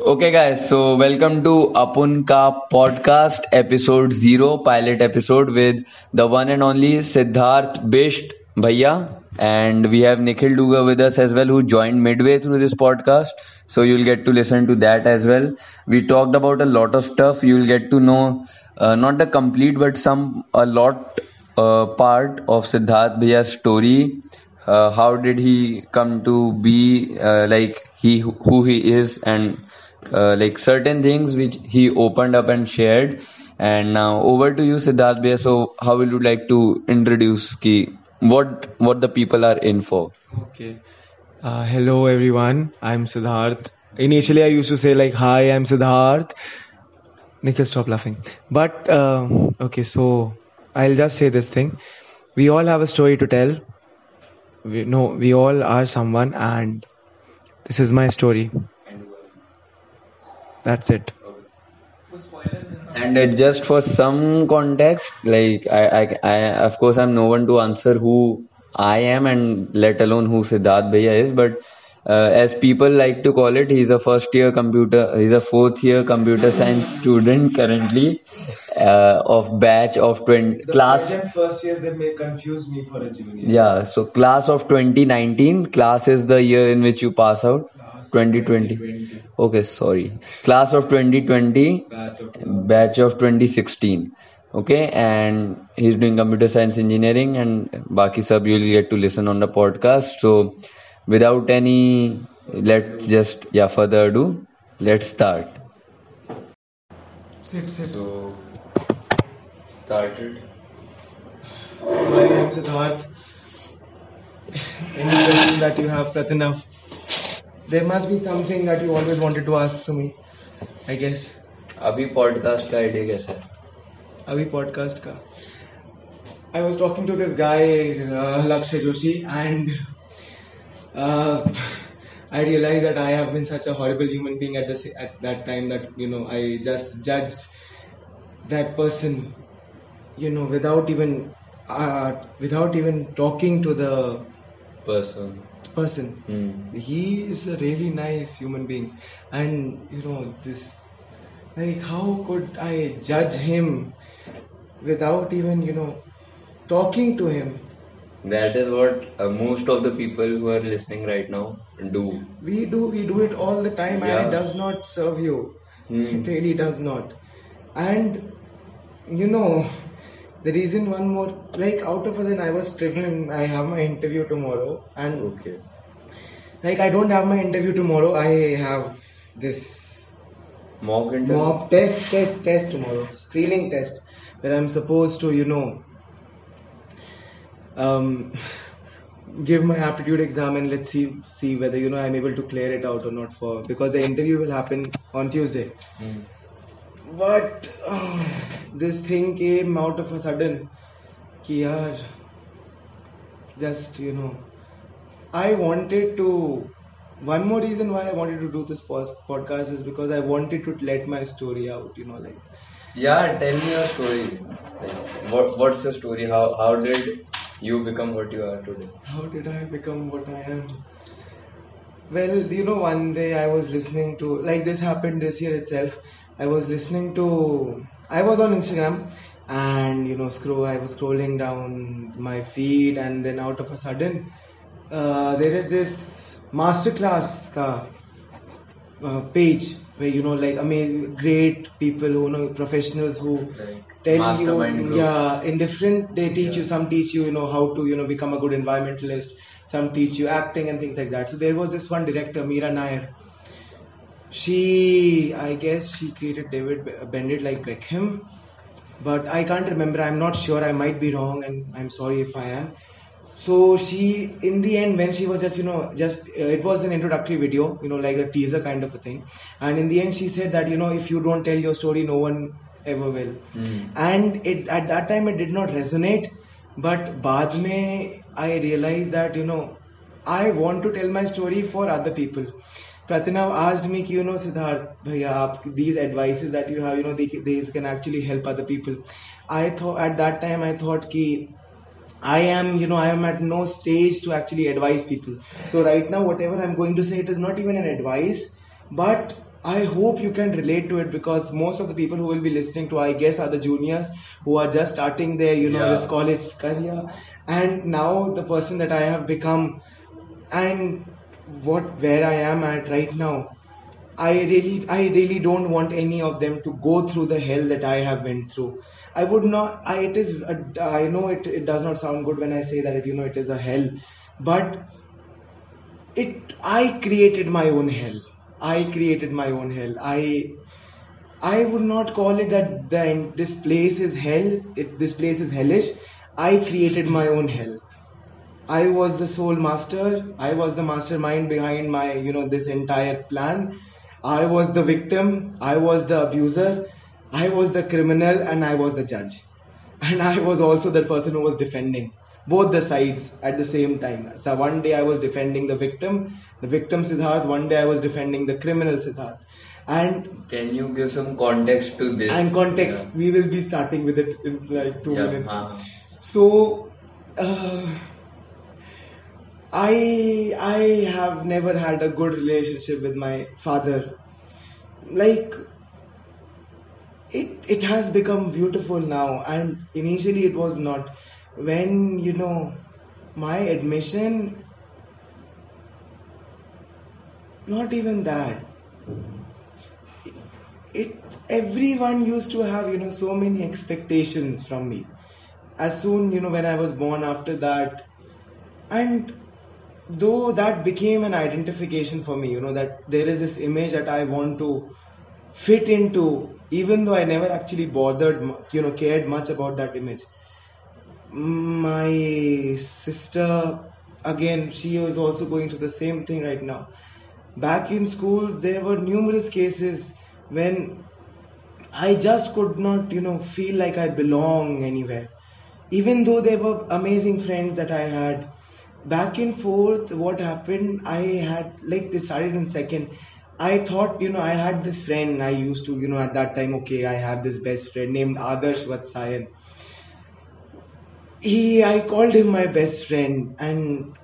Okay, guys, so welcome to Apun Ka podcast, episode zero, pilot episode with the one and only Siddharth Bisht Bhaiya. And we have Nikhil Duga with us as well, who joined midway through this podcast. So you'll get to listen to that as well. We talked about a lot of stuff. You'll get to know uh, not the complete, but some a lot uh, part of Siddharth Bhaiya's story. Uh, how did he come to be like he who he is and uh, like certain things which he opened up and shared and now over to you siddharth so how will you like to introduce ki what what the people are in for Okay. Uh, hello, everyone. I'm Siddharth. Initially, I used to say like, "Hi, I'm Siddharth." Nikhil, stop laughing. But um okay, so I'll just say this thing: we all have a story to tell. We, no, we all are someone, and this is my story. That's it. and uh, just for some context like I, I i of course i'm no one to answer who i am and let alone who siddharth bhaiya is but uh, as people like to call it he's a first year computer he's a fourth year computer science student currently uh, of batch of 20 class first year they may confuse me for a junior. yeah so class of 2019 class is the year in which you pass out 2020 okay sorry class of 2020 Batch of 2016 okay and he's doing computer science engineering and baki sab you'll get to listen on the podcast so without any let's just yeah further ado let's start sit, sit. so started My name is Siddharth. Any questions that you have, Pratinav? There must be something that you always wanted to ask to me, I guess. अभी podcast का idea कैसा है अभी podcast का. I was talking to this guy, uh, Lakshay Joshi, and uh, I realized that I have been such a horrible human being at the sa- at that time that you know I just judged that person, you know, without even uh, without even talking to the person person. hmm. He is a really nice human being, and you know this. Like, how could I judge him without even you know talking to him? that is what uh, most of the people who are listening right now do We do we do it all the time, and it does not serve you. Hmm. It really does not. And you know, the reason one more like out of a then I was driven. I have my interview tomorrow, and okay like I don't have my interview tomorrow. I have this mock interview mock test, test, test tomorrow, screening test, where I'm supposed to, you know, um, give my aptitude exam and let's see see whether you know I'm able to clear it out or not. For because the interview will happen on Tuesday. Hmm. But uh, this thing came out of a sudden. कि यार just you know I wanted to one more reason why I wanted to do this pos- podcast is because I wanted to let my story out you know like Yeah, tell me your story. Like, what what's your story? How how did you become what you are today? how did I become what I am well you know one day I was listening to like this happened this year itself I was listening to I was on Instagram and you know scroll I was scrolling down my feed and then out of a sudden uh, there is this masterclass ka uh, page where you know like I mean great people who know professionals who Like tell you yeah in different they teach you some teach you you know how to you know become a good environmentalist some teach you acting and things like that. So there was this one director Mira Nair she i guess she created david bennett like beckham but i can't remember. I'm not sure. I might be wrong and i'm sorry if i am. So she in the end when she was just you know just uh, it was an introductory video you know like a teaser kind of a thing. And in the end she said that you know if you don't tell your story no one ever will. Mm. and it at that time it did not resonate but baad mein i realized that you know i want to tell my story for other people. Pratinav asked me, you know, Siddharth, bhaiya, these advices that you have, you know, these can actually help other people. I thought at that time, I thought ki, I am, you know, I am at no stage to actually advise people. So right now, whatever I'm going to say, it is not even an advice, but I hope you can relate to it because most of the people who will be listening to, I guess, are the juniors who are just starting their, you know, yeah. this college career. And now the person that I have become, and what where I am at right now, I really, I really don't want any of them to go through the hell that I have went through. I would not. I it is. uh, I know it. It does not sound good when I say that. It, you know, it is a hell, but it. I created my own hell. I created my own hell. I. I would not call it that. Then this place is hell. It, this place is hellish. I created my own hell. I was the sole master. I was the mastermind behind my, you know, this entire plan. I was the victim. I was the abuser. I was the criminal and I was the judge. And I was also the person who was defending both the sides at the same time. So one day I was defending the victim, the victim Siddharth. One day I was defending the criminal Siddharth. And Can you give some context to this? and context, we will be starting with it in like two Yeah. minutes. huh. So, uh, I I have never had a good relationship with my father. Like it it has become beautiful now, and initially it was not. When you know my admission, not even that. It everyone used to have you know so many expectations from me as soon you know when i was born after that and though that became an identification for me you know that there is this image that i want to fit into even though i never actually bothered you know cared much about that image my sister again she was also going through the same thing right now back in school there were numerous cases when i just could not you know feel like i belong anywhere even though they were amazing friends that I had. Back and forth, what happened, I had, like, they started in second. I thought, you know, I had this friend, I used to, you know, at that time, okay, I have this best friend named Adarsh Vatsayan. He, I called him my best friend, and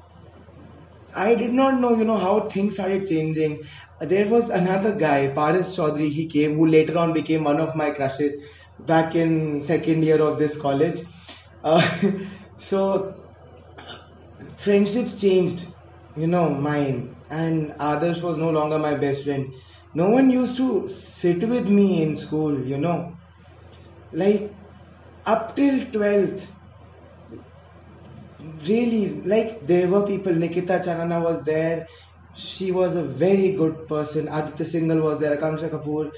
I did not know, you know, how things started changing. There was another guy, Paras Chaudhary, he came, who later on became one of my crushes back in second year of this college. Uh, so friendships changed, you know, mine. And Adarsh was no longer my best friend. No one used to sit with me in school, you know. Like up till 12th, really, like there were people. Nikita Chanana was there. She was a very good person. Aditya Singhal was there. Akanksha Kapoor.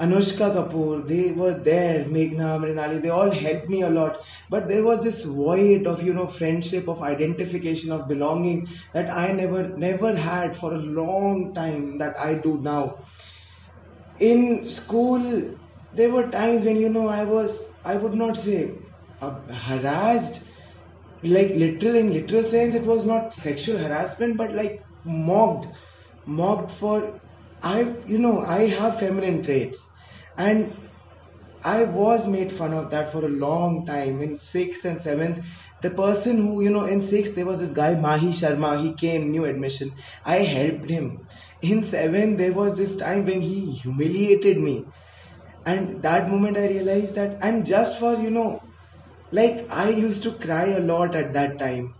Anushka Kapoor, they were there, Meghna, Mrinali, they all helped me a lot. But there was this void of, you know, friendship, of identification, of belonging that I never, never had for a long time that I do now. In school, there were times when, you know, I was, I would not say uh, harassed, like literal, in literal sense, it was not sexual harassment, but like mocked, mocked for I, you know, I have feminine traits, and I was made fun of that for a long time. In sixth and seventh, the person who, you know, in sixth there was this guy Mahi Sharma. He came new admission. I helped him. In seventh, there was this time when he humiliated me, and that moment I realized that. And just for you know, like I used to cry a lot at that time,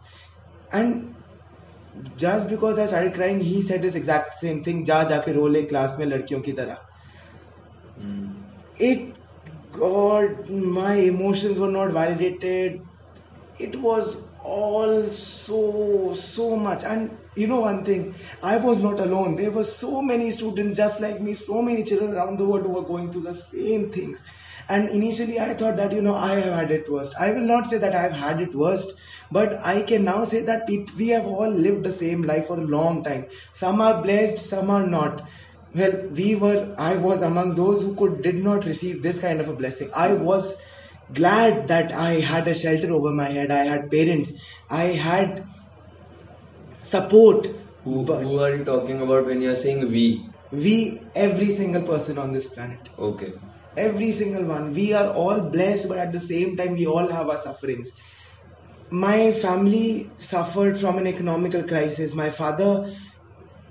and just because I started crying, he said this exact same thing. जा जाके रो ले class में लड़कियों की तरह. Hmm. It, God, my emotions were not validated. It was all so so much. And you know one thing, I was not alone. There were so many students just like me, so many children around the world who were going through the same things. and initially, I thought that you know I have had it worst. I will not say that I have had it worst, but I can now say that we have all lived the same life for a long time. Some are blessed, some are not. Well, we were. I was among those who could did not receive this kind of a blessing. I was glad that I had a shelter over my head. I had parents. I had support. Who, But who are you talking about when you're saying we? we, every single person on this planet. Okay. Every single one. We are all blessed, but at the same time, we all have our sufferings. My family suffered from an economical crisis. My father,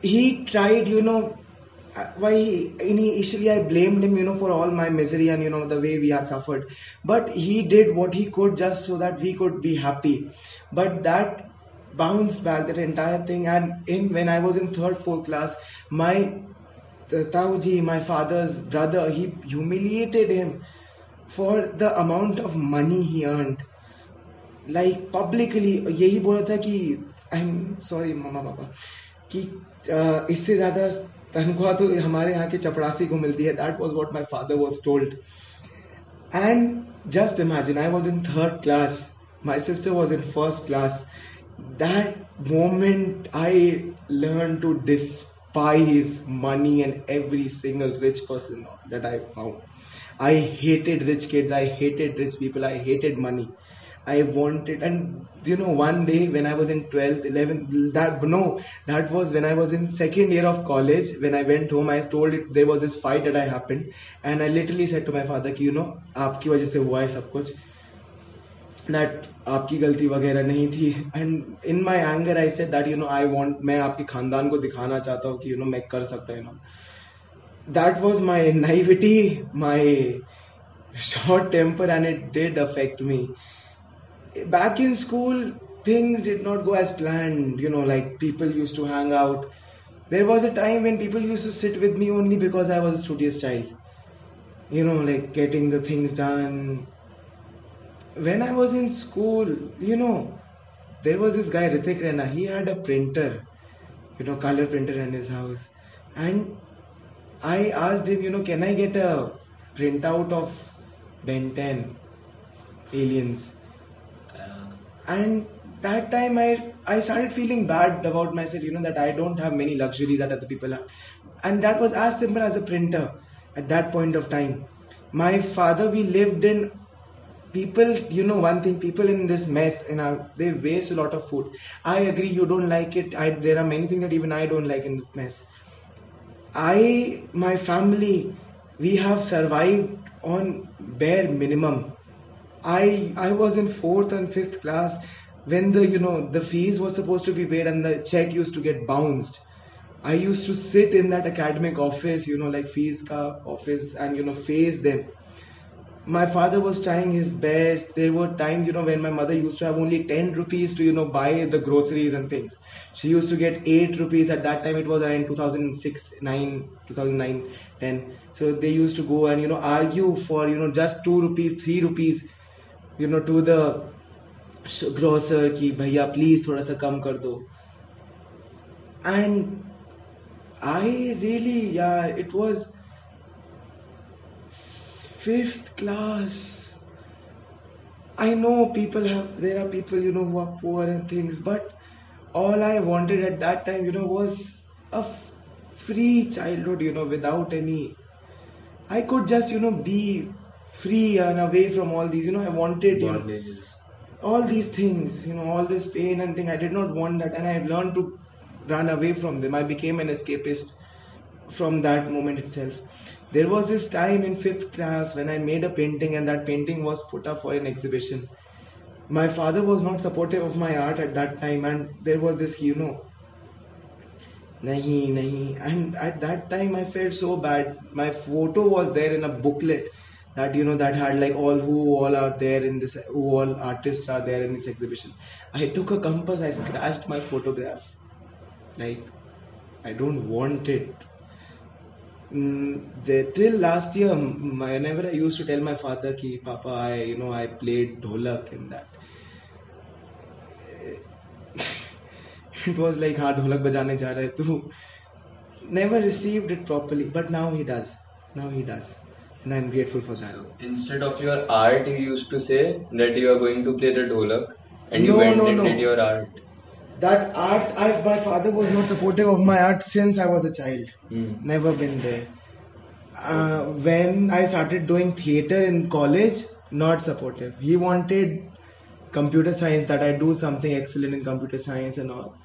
he tried, you know, uh, why initially I blamed him, you know, for all my misery and you know the way we had suffered. But he did what he could just so that we could be happy. But that bounced back that entire thing. And in when I was in third, fourth class, my Tauji, my father's brother, he humiliated him for the amount of money he earned. Like publicly, यही बोला था कि I am sorry मामा पापा कि इससे ज्यादा तनख्वाह तो हमारे यहाँ के चपड़ासी को मिलती है that was what my father was told and just imagine I was in third class my sister was in first class that moment I learn to despise money and every single rich person that I found. I hated rich kids, I hated rich people, I hated money. I wanted, and you know, one day when I was in 12th, 11th, that no, that was when I was in second year of college. When I went home, I told it there was this fight that I happened, and I literally said to my father, कि you know, आपकी वजह से हुआ है सब कुछ. That आपकी गलती वगैरह नहीं थी। And in my anger I said that you know I want मैं आपके खानदान को दिखाना चाहता हूँ कि यू you नो know, मैं कर सकता हूँ। That was my naivety my short temper and it did affect me back in school things did not go as plan you know like people use to hang out there was a time when people use to sit with me only because I was a studious child you know like getting the things done when i was in school you know there was this guy Ritik Rena he had a printer you know color printer in his house and I asked him you know can I get a printout of Ben 10 aliens uh. and that time I I started feeling bad about myself, you know, that I don't have many luxuries that other people have. And that was as simple as a printer at that point of time. My father, we lived in people, you know, one thing, people in this mess, in our, they waste a lot of food. I agree, you don't like it. I, there are many things that even I don't like in the mess. I, my family, we have survived on bare minimum I I was in fourth and fifth class when the you know the fees was supposed to be paid and the check used to get bounced. I used to sit in that academic office, you know, like fees ka office and you know face them my father was trying his best. There were times, you know, when my mother used to have only 10 rupees to, you know, buy the groceries and things. She used to get 8 rupees at that time. It was around 2006, 9, 2009, 10. So they used to go and, you know, argue for, you know, just 2 rupees, 3 rupees, you know, to the grocer ki, bhaiya, please, thoda sa kam kar do. And I really, yeah, it was fifth class. I know people have, there are people, you know, who are poor and things, but all I wanted at that time, you know, was a f- free childhood, you know, without any. I could just, you know, be free and away from all these, you know, I wanted, you know, all these things, you know, all this pain and thing. I did not want that, and I learned to run away from them. I became an escapist from that moment itself. There was this time in fifth class when I made a painting, and that painting was put up for an exhibition. My father was not supportive of my art at that time, and there was this, you know, nahi, nahi. And at that time, I felt so bad. My photo was there in a booklet that you know that had like all who all are there in this who all artists are there in this exhibition i took a compass i scratched my photograph like i don't want it till last year whenever i used to tell my father ki papa i you know i played dholak in that it was like हाँ ढोलक बजाने जा रहे तू never received it properly but now he does now he does and I'm grateful for that. Instead of your art, you used to say that you are going to play the dholak, and no, you went no, and no. did your art. That art, I, my father was not supportive of my art since I was a child. Hmm. Never been there. Uh, when I started doing theater in college, not supportive. He wanted computer science, that I do something excellent in computer science and all.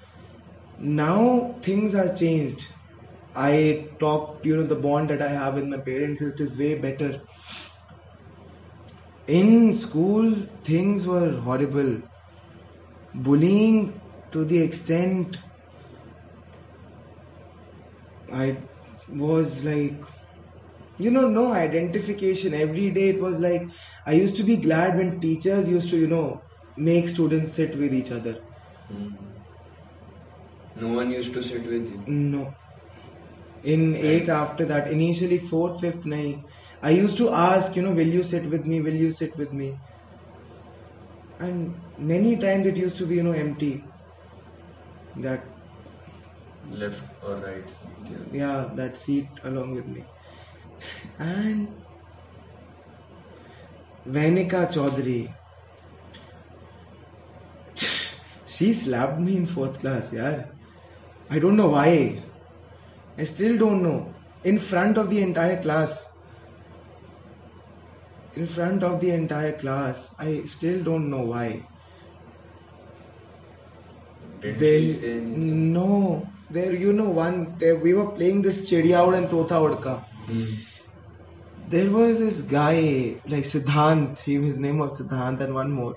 Now things are changed. I talk, you know, the bond that I have with my parents, it is way better. In school, things were horrible. Bullying to the extent I was like you know no identification. Every day it was like i used to be glad when teachers used to you know make students sit with each other. Hmm. No one used to sit with you. no. In eighth after that initially fourth fifth night i used to ask you know will you sit with me? Will you sit with me? And many times it used to be you know empty that Left or right seat. yeah. yeah that seat along with me. And Venika Chaudhary. She slapped me in fourth class yeah I don't know why. I still don't know. In front of the entire class. In front of the entire class I still don't know why They no there you know one there we were playing this Chidiya Ud and Tota Udka Hmm. there was this guy like Siddhant he, his name was Siddhant and one more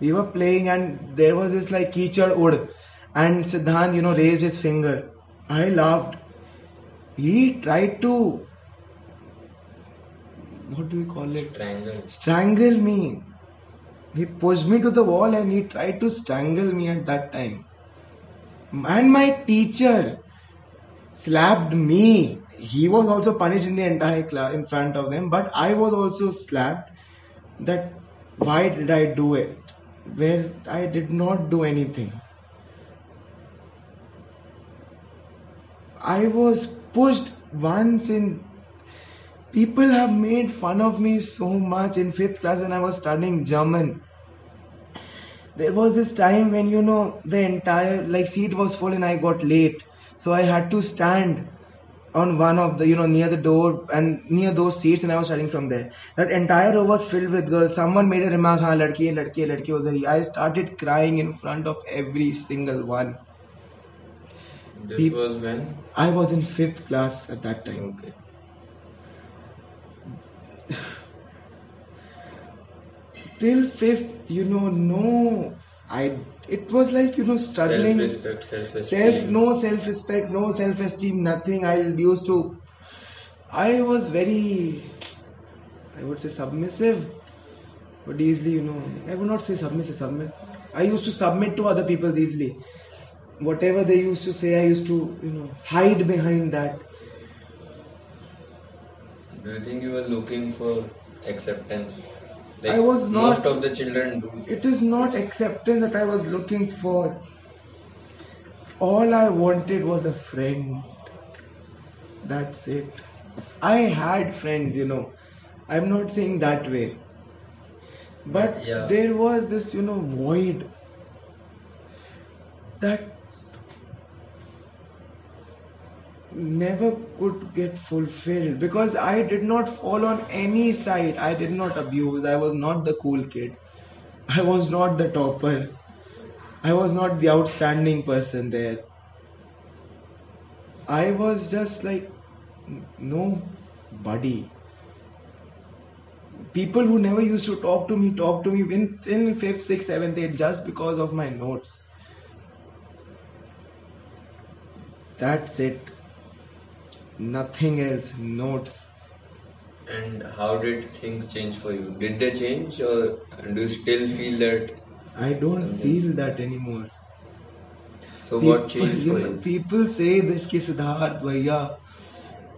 we were playing and there was this like Kichad Ud and Siddhant you know raised his finger I laughed he tried to what do you call it Triangle. strangle me he pushed me to the wall and he tried to strangle me at that time and my teacher slapped me. He was also punished in the entire class in front of them but i was also slapped that why did i do it? Where i did not do anything. I was pushed once in people have made fun of me so much in fifth class when i was studying german there was this time when you know the entire like seat was full and i got late. So i had to stand on one of the you know near the door and near those seats and i was studying from there. That entire row was filled with girls. Someone made a remark ha ladki ladki ladki was i started crying in front of every single one. This Peop- was when? i was in fifth class at that time. Okay. Till fifth you know no i it was like you know struggling Self-respect, self-esteem. self no self respect no self esteem nothing i used to i was very i would say submissive but easily you know i would not say submissive submit i used to submit to other people easily whatever they used to say i used to you know hide behind that Do you think you were looking for acceptance? I was not- Most of the children do. it is not acceptance that i was looking for. All i wanted was a friend. That's it. I had friends you know. I'm not saying that way. But Yeah. there was this you know void that never could get fulfilled because I did not fall on any side. I did not abuse. I was not the cool kid. I was not the topper. I was not the outstanding person there. I was just like n- nobody. People who never used to talk to me talk to me in, in fifth, sixth, seventh, eighth just because of my notes. That's it. Nothing else. Notes. And how did things change for you? Did they change or do you still feel that? I don't Something. feel that anymore. So what changed you for know, you? people say this ki Siddharth Bhaiya.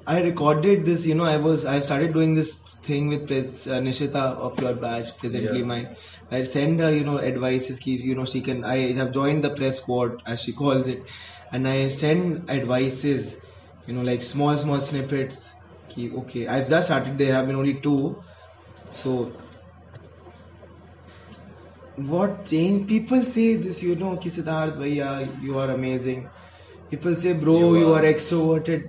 I recorded this, you know, I was I started doing this thing with Pres, uh, Nishita of your batch, presently Yeah. mine. I send her, you know, advices. Ki, you know, she can. I have joined the press squad, as she calls it, and I send advices, you know, like small small snippets. Ki, okay, I've just started. There have been only two, so what change people say this you know ki Siddharth bhaiya you are amazing people say bro You you, are. are. extroverted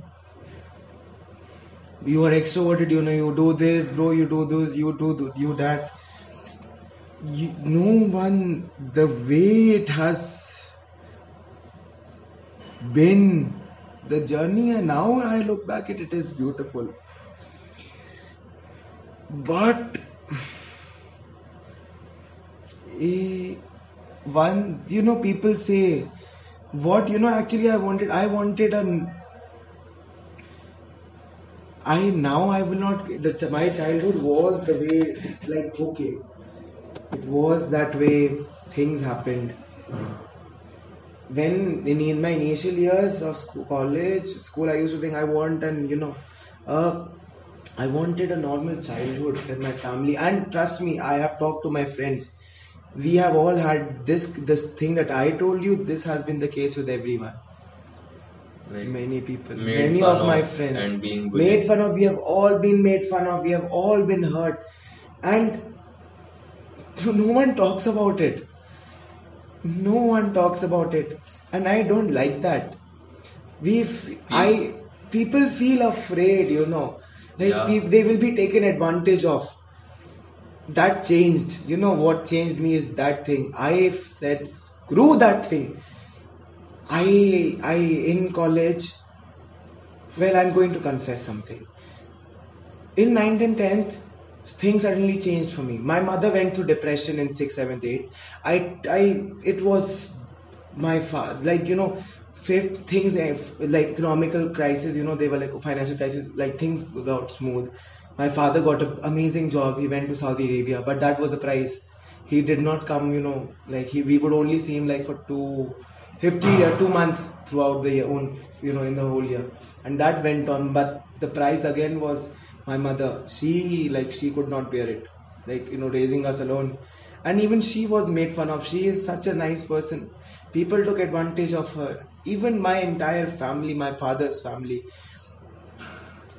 you are extroverted you know you do this bro you do this you do th- you that you, no one the way it has been the journey and now i look back at it is beautiful but eh, one you know people say what you know actually i wanted i wanted an i now I will not. The, my childhood was the way, like okay, it was that way. Things happened. When in, in my initial years of school, college, school, I used to think I want and you know, uh, I wanted a normal childhood with my family. And trust me, I have talked to my friends. We have all had this this thing that I told you. This has been the case with everyone Like, many people many fun of my of friends and being made fun of we have all been made fun of we have all been hurt and no one talks about it no one talks about it. And i don't like that. We f- i people feel afraid you know. Like Yeah. peop they will be taken advantage of. That changed. You know what changed me is that thing. I said screw that thing. I I in college well I'm going to confess something. In 9th and 10th things suddenly changed for me. My mother went through depression in 6th, 7th, 8th. I I it was my father like you know fifth things eh, like economical crisis you know they were like financial crisis like things got smooth my father got an amazing job he went to saudi arabia but that was the price he did not come you know like he we would only see him like for two 50 or two months throughout the year you know in the whole year and that went on but the price again was my mother she like she could not bear it. Like you know raising us alone. And even she was made fun of. She is such a nice person. People took advantage of her. Even my entire family my father's family.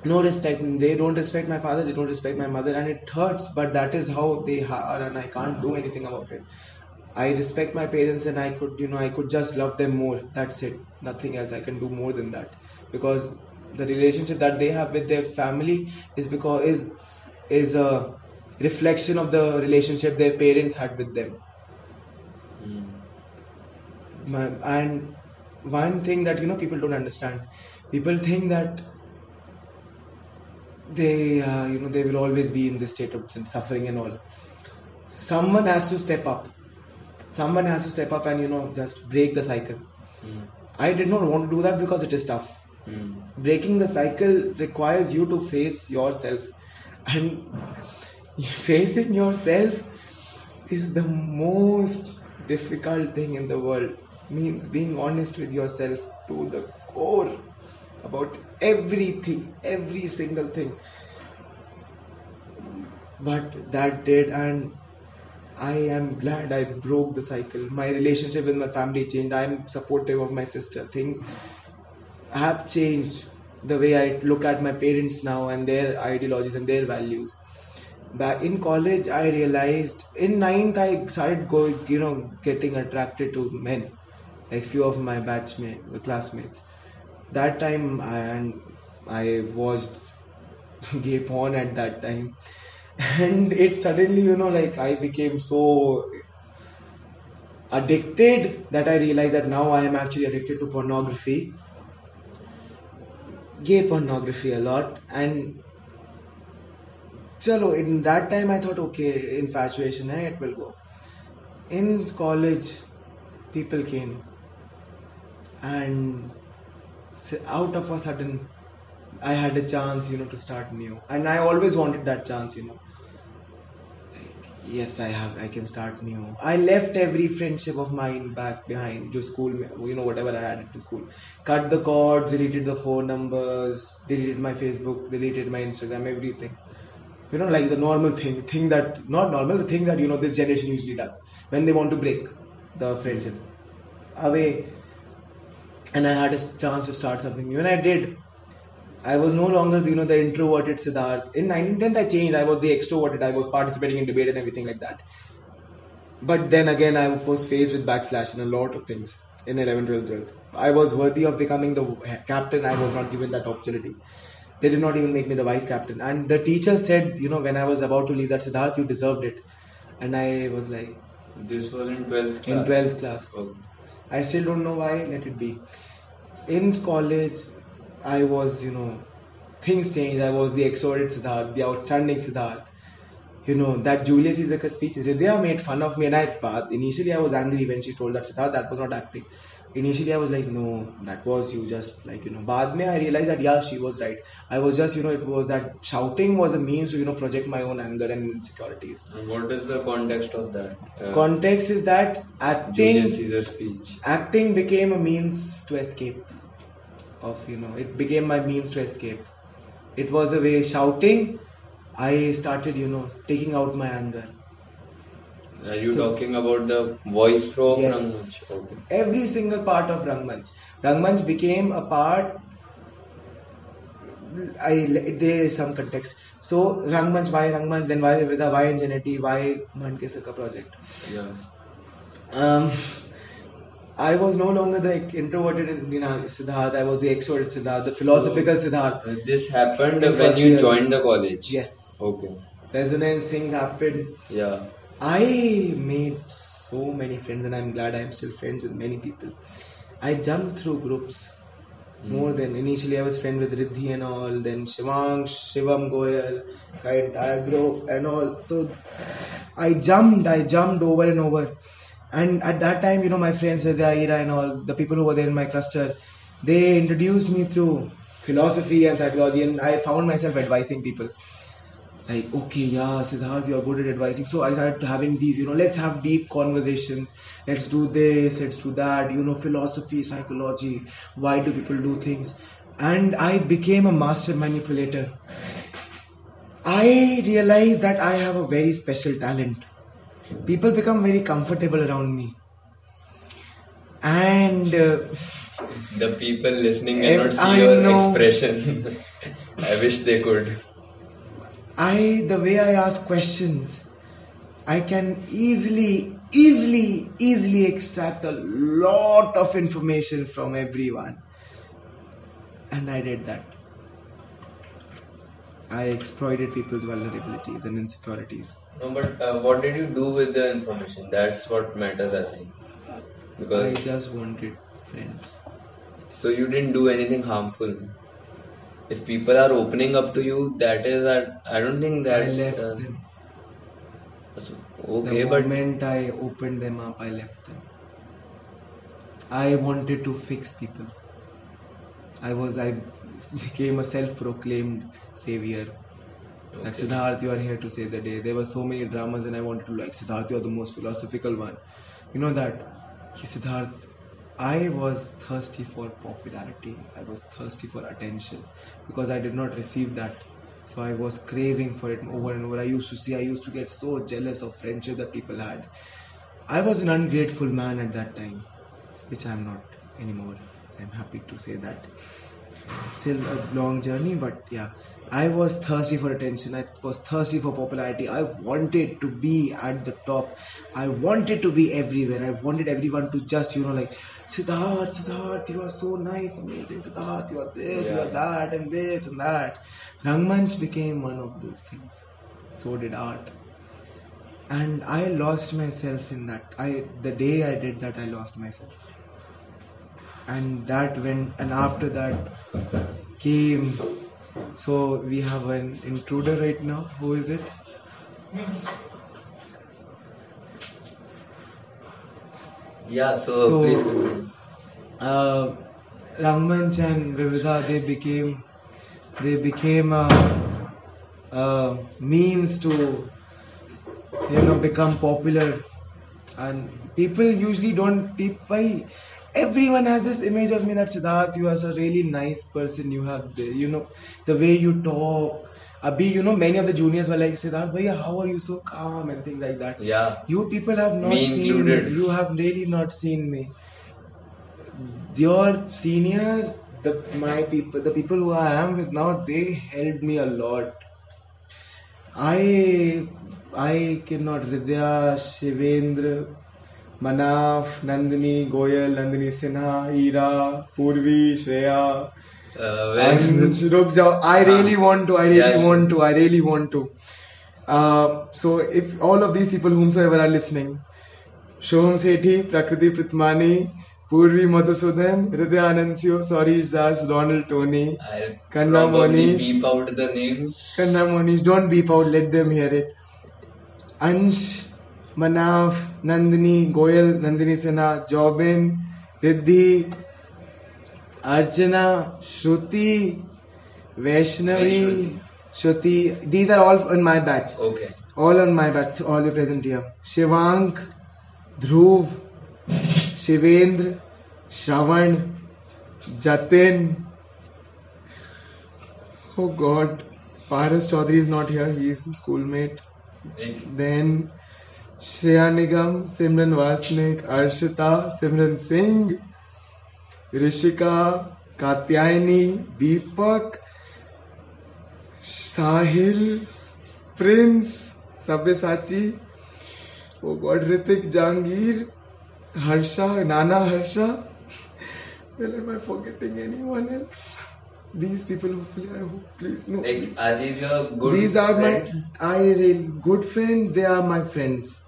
No respect. They don't respect my father. They don't respect my mother. And it hurts but that is how they are and i can't do anything about it. I respect my parents and i could you know i could just love them more. That's it. Nothing else. I can do more than that. Because the relationship that they have with their family is because is is a reflection of the relationship their parents had with them. Mm. my, and one thing that you know people don't understand people think that they uh, you know they will always be in this state of suffering and all. Someone has to step up. Someone has to step up and you know just break the cycle. Mm. i did not want to do that because it is tough Mm. breaking the cycle requires you to face yourself and facing yourself is the most difficult thing in the world means being honest with yourself to the core about everything every single thing but that did and I am glad I broke the cycle. My relationship with my family changed. I'm supportive of my sister. Things have changed the way I look at my parents now and their ideologies and their values. Back in college, I realized in ninth I started going, you know, getting attracted to men, like few of my batchmates, classmates. That time, I, and I watched gay porn at that time, and it suddenly, you know, like I became so addicted that I realized that now I am actually addicted to pornography gay pornography a lot and chalo in that time i thought okay infatuation eh, it will go. In college people came and out of a sudden i had a chance you know to start new. And i always wanted that chance you know yes i have i can start new. I left every friendship of mine back behind just school you know whatever i had at school. Cut the cords deleted the phone numbers deleted my facebook deleted my instagram everything. You know like the normal thing thing that not normal the thing that you know this generation usually does when they want to break the friendship. Away. And i had a chance to start something new. And i did I was no longer, you know, the introverted Siddharth. In 1910th, I changed. I was the extroverted. I was participating in debate and everything like that. But then again, I was faced with backslash in a lot of things in 11th, 12th, 12th. I was worthy of becoming the captain. I was not given that opportunity. They did not even make me the vice captain. And the teacher said, you know, when I was about to leave that Siddharth, you deserved it. And I was like, This was in 12th class. in 12th class. Oh. I still don't know why, let it be. In college, I was, you know, things changed. I was the exalted Siddharth, the outstanding Siddharth. You know, that Julius Caesar speech, Hridaya made fun of me and I, but initially I was angry when she told that Siddharth that was not acting. initially I was like, no, that was you just like, you know, baad mein I realized that, yeah, she was right. I was just, you know, it was that shouting was a means to, you know, project my own anger and insecurities. And what is the context of that? Uh, Context is that acting, Julius Caesar speech. acting became a means to escape of, you know, it became my means to escape. It was a way shouting, I started, you know, taking out my anger. Are you talking about the voice throw of Yes. Rangmanch? Okay. Every single part of Rangmanch. Rangmanch became a part. I there is some context. So Rangmanch, why Rangmanch? Then why Vida? Why Ingenuity? Why Mankesar ka project? Yeah. Um, I was no longer the introverted you know, Siddharth. I was the extroverted Siddharth, the philosophical Siddharth. Uh, this happened when you year. joined the college. Yes. Okay. Resonance thing happened. Yeah. I made so many friends, and I'm glad I'm still friends with many people. I jumped through groups more than initially. I was friend with Riddhi and all, then Shivang, Shivam Goyal, entire group and all. So I jumped, I jumped over and over. And at that time, you know, my friends Hridaya, Ira and all, the people who were there in my cluster, they introduced me through philosophy and psychology, and I found myself advising people. Like okay yeah siddharth you're good at advising. So i started having these you know let's have deep conversations. Let's do this let's do that. You know philosophy psychology why do people do things? And i became a master manipulator. I realized that i have a very special talent people become very comfortable around me and uh, The people listening cannot see I your know. expression. I wish they could. I, the way I ask questions, I can easily, easily, easily extract a lot of information from everyone. And I did that. I exploited people's vulnerabilities and insecurities. No, but uh, what did you do with the information? That's what matters, I think. Because I just wanted friends. so you didn't do anything harmful. If people are opening up to you, that is, I, I don't think I left uh, them. okay. the But moment I opened them up, I left them. I wanted to fix people. I was, I became a self-proclaimed savior. Like Okay. Siddharth, you are here to save the day. There were so many dramas, and I wanted to like Siddharth, you are the most philosophical one. You know that, Siddharth. I was thirsty for popularity. I was thirsty for attention because I did not receive that. So I was craving for it over and over. I used to see, I used to get so jealous of friendship that people had. I was an ungrateful man at that time, which I'm not anymore. I'm happy to say that. Still a long journey, but yeah. I was thirsty for attention. I was thirsty for popularity. I wanted to be at the top. I wanted to be everywhere. I wanted everyone to just, you know, like, Siddharth, Siddharth, you are so nice, amazing. Siddharth, you are this, you are that, and this and that. Rangmanch became one of those things. So did art. And I lost myself in that. I the day I did that, I lost myself. And that went, and after that came. So we have an intruder right now. Who is it? yeah, so, So- please continue. uh, Rangmanch and Vivida, they became they became a, a means to you know become popular, and people usually don't. People, everyone has this image of me that Siddharth, you are a really nice person. You have the, you know the way you talk. Abhi, you know, many of the juniors were like, Siddharth, bhaiya, how are you so calm and things like that. Yeah. You people have not Me seen included. me. You have really not seen me. Your seniors, the my people, the people who I am with now, they helped me a lot. I I cannot Ridya, Shivendra, Manav, Nandini, Goyal, Nandini Sinha, Ira, Purvi, Shreya, Uh, and when, Ruk jao. I really want to. I really Yes. want to. I really want to. Uh, so if all of these people, whomsoever are listening, Shoham Sethi, Prakriti Pritmani, Purvi Madhusudan, Hridaya Anandsio, Sorish Das, Ronald Tony, I'll Kanna probably Monish. beep out the names. Kanna Monish, don't beep out, let them hear it. Ansh, Manav, Nandini, Goyal, Nandini Sinha, Jobin, Riddhi, Archana, Shruti, Vaishnavi, Shruti. These are all in my batch. Okay. All on my batch. All are present here. Shivank, Dhruv, Shivendra, Shravan, Jatin. Oh God, Paras Chaudhary is not here. He is schoolmate. Then Shreya Nigam, Simran Varsnik, Arshita, Simran Singh, Rishika, Katyayani, Deepak, Sahil, Prince, Sabyasachi, oh God, Ritik, Jangir, Harsha, Nana Harsha. Well, am I forgetting anyone else? These people, hopefully, I hope, please, no. Like, please. are these your good These are friends? my, I really, good friends, they are my friends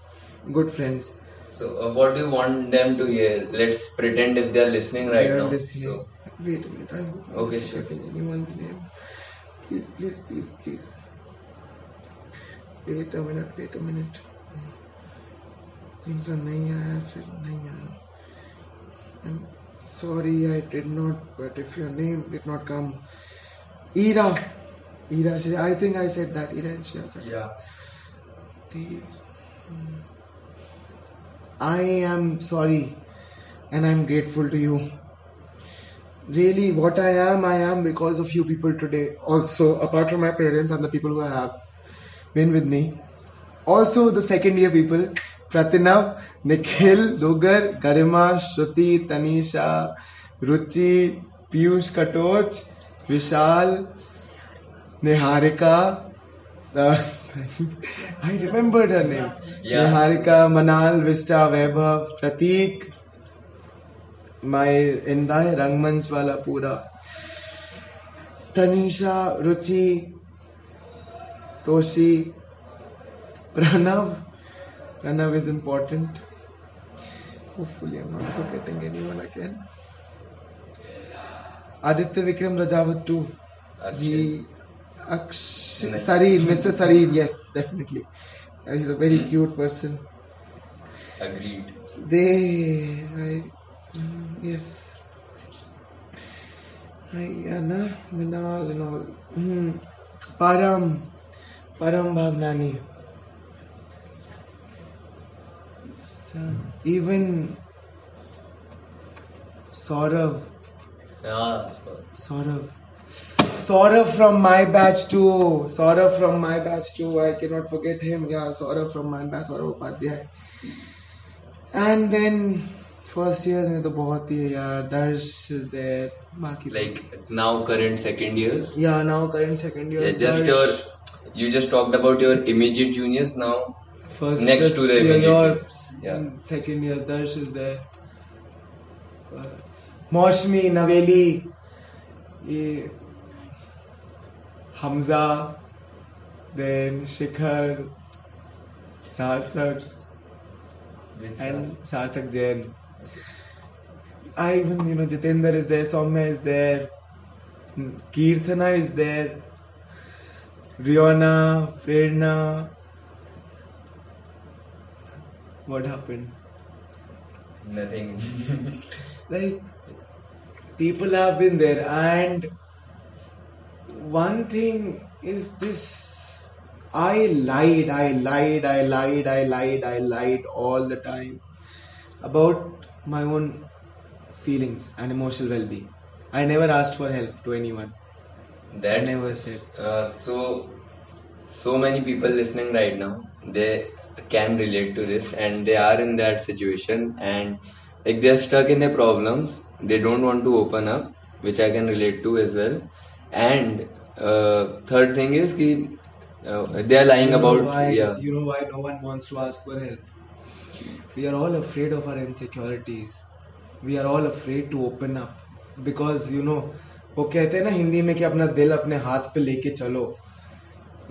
Good friends. So, uh, what do you want them to hear? Let's pretend if they are listening right they are now. listening. So, Wait a minute, I hope I'm Okay, not sure. forgetting anyone's name. Please, please, please, please. Wait a minute, wait a minute. इनका नहीं आया फिर नहीं आया I'm sorry I did not but if your name did not come Ira Ira Shreya I think I said that Ira and Shreya Chatterjee. yeah. The- hmm. I am sorry and I'm grateful to you. Really, what I am, I am because of you people today. Also, apart from my parents and the people who have been with me. Also, the second year people Pratinav, Nikhil, Dugar, Garima, Shruti, Tanisha, Ruchi, Piyush Katoch, Vishal, Niharika. Uh, I remember Niharika Manal Vista Vaibhav Prateek my इंदा रंगमंच वाला पूरा Tanisha Ruchi Toshi Pranav Pranav is important Aditya Vikram Rajawat too he. Aksh Nice. Mr. Sareer, yes, definitely. Uh, he's a very cute person. Agreed. They, I, mm, yes. I, Anna, Minal, and all. Mm. Param, Param Bhavnani. Even Saurav, Yeah. Saurav. Saurav from my batch too. Saurav from my batch too. I cannot forget him. Yeah, Saurav from my batch. Saurav Upadhyay. And then first years में तो बहुत ही है यार. Darsh is there. बाकी तो- Like now, current second years. yeah now current second year. Yeah, just your. You just talked about your immediate juniors. Now, first next this to the year, immediate your juniors. Yeah. mm, second year. Darsh is there. Moshmi, Naveli, ये Hamza, then Shikhar, Sarthak, and Sarthak Jain. I even, you know, Jitendra is there, Soumya is there, Kirthana is there, Riona, Prerna. What happened? Nothing. like people have been there and one thing is this i lied i lied i lied i lied i lied all the time about my own feelings and emotional well-being i never asked for help to anyone That's never said. Uh, so, so many people listening right now, they can relate to this, and they are in that situation, and like they're stuck in their problems. They don't want to open up, which I can relate to as well And uh, third thing is ki, uh, they are lying You know about why, yeah. you know why no one wants to ask for help we are all afraid of our insecurities we are all afraid to open up because you know वो कहते हैं ना हिंदी में कि अपना दिल अपने हाथ पे लेके चलो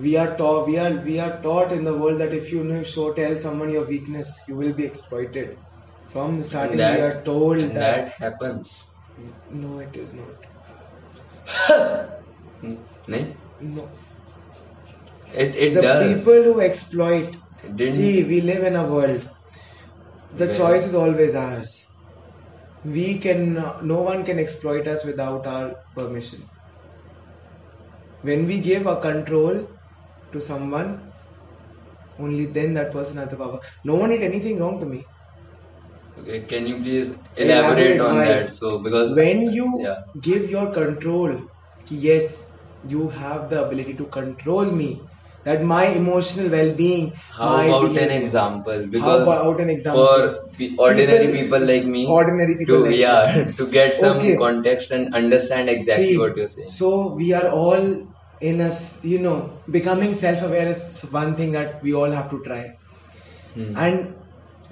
we are taught we are we are taught in the world that if you know show tell someone your weakness you will be exploited from the starting that, we are told and that, that happens. no it is not Hmm? Nahin? Hmm. no. It it the does. people who exploit Didn't- see we live in a world. The Where- choice is always ours. We can no one can exploit us without our permission. When we give a control to someone only then that person has the power. No one did anything wrong to me Okay, can you please elaborate, Elaborate on why? that? So because when you Yeah. give your control yes you have the ability to control me that my emotional well-being how my about an example? Because about an example? for pe- ordinary People- people, like me, ordinary people to like yeah to get some Okay. context and understand exactly See, what you're saying. So we are all in a s- you know becoming self-aware is one thing that we all have to try. Hmm. And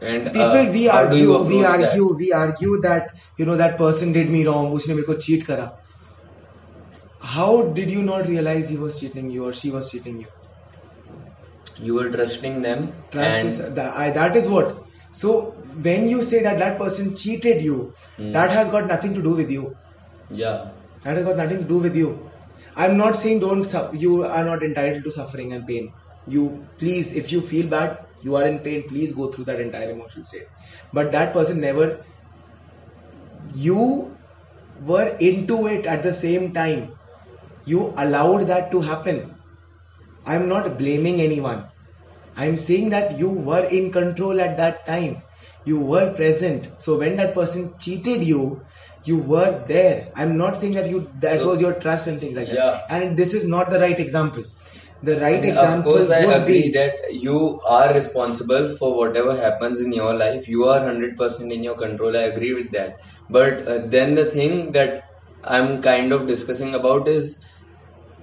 And people uh, we how do you argue we approach that? argue we argue that you know that person did me wrong उसने मेरे को cheat करा. How did you not realize he was cheating you or she was cheating you? You were trusting them. Trust and is that, I, that is what. So when you say that that person cheated you, Hmm. that has got nothing to do with you. yeah. That has got nothing to do with you. I'm not saying don't su- you are not entitled to suffering and pain. You please, if you feel bad, you are in pain. Please go through that entire emotional state. But that person never. You were into it at the same time. You allowed that to happen. I'm not blaming anyone. I'm saying that you were in control at that time. You were present. So when that person cheated you, you were there. I'm not saying that you that was your trust and things like Yeah. that. And this is not the right example. The right And example of course, I would agree be that you are responsible for whatever happens in your life. You are 100% in your control. I agree with that. But uh, then the thing that I'm kind of discussing about is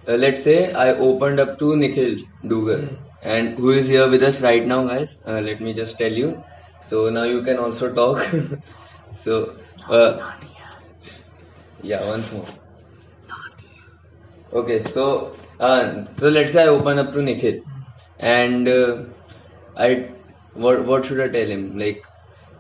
uh, let's say I opened up to Nikhil Dugar, Hmm. and who is here with us right now, guys. Uh, let me just tell you. So now you can also talk. so, uh, yeah, once more. Okay, so uh, so let's say I open up to Nikhil, and uh, I what what should I tell him? Like,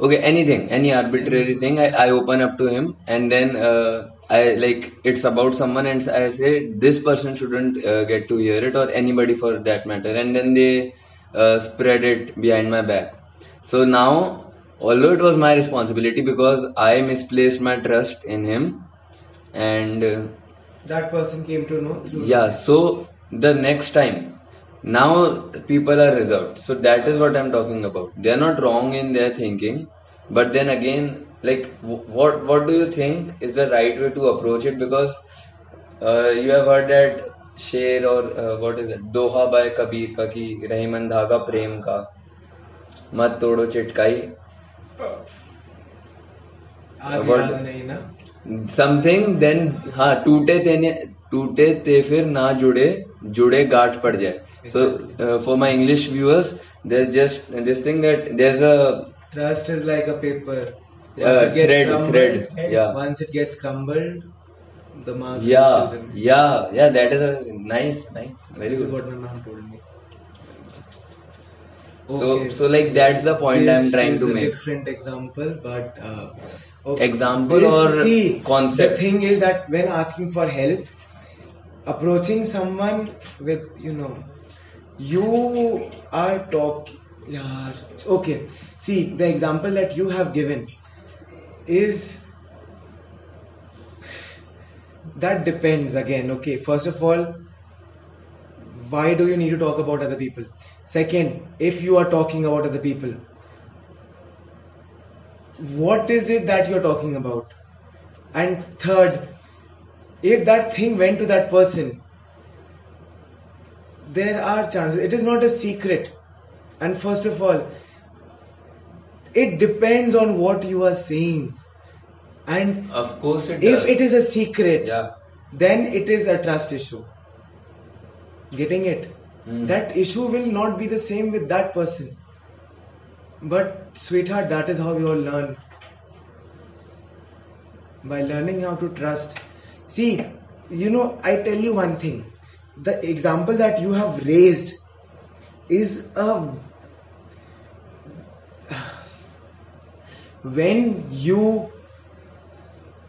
okay, anything, any arbitrary thing. I, I open up to him, and then uh, I like it's about someone, and I say this person shouldn't uh, get to hear it, or anybody for that matter, and then they uh, spread it behind my back. So now, although it was my responsibility because I misplaced my trust in him, and. Uh, that person came to know through yeah, so the next time, now people are reserved. So that is what I'm talking about. They are not wrong in their thinking, but then again, like wh- what what do you think is the right way to approach it? Because uh, you have heard that शेर और uh, what is it Doha by Kabir का कि रहीमन धागा प्रेम का मत तोड़ो चिटकाई आगे What- याद नहीं ना समथिंग देन हाँ टूटे तेने टूटे ते फिर ना जुड़े जुड़े गांठ पड़ जाए so for my English viewers there's just this thing that there's a Trust is like a paper. Uh, Once it gets thread, crumbled, thread, yeah. Once it gets crumbled, the marks will yeah still remain. yeah yeah that is a nice nice very This is good what my mom told me. so Okay. so like that's the point i'm trying to make different example, but uh, okay. Example This- or see, concept? The thing is that when asking for help, approaching someone with you know, you are talk. Yeah. Okay. See, the example that you have given is that depends again. Okay. First of all, why do you need to talk about other people? Second, if you are talking about other people, what is it that you're talking about? And third, if that thing went to that person, there are chances. It is not a secret. And first of all, it depends on what you are saying. And of course it if does. it is a secret, yeah then it is a trust issue. Getting it? Hmm. That issue will not be the same with that person. But, sweetheart, that is how we all learn. By learning how to trust. See, you know, I tell you one thing. The example that you have raised is a. When you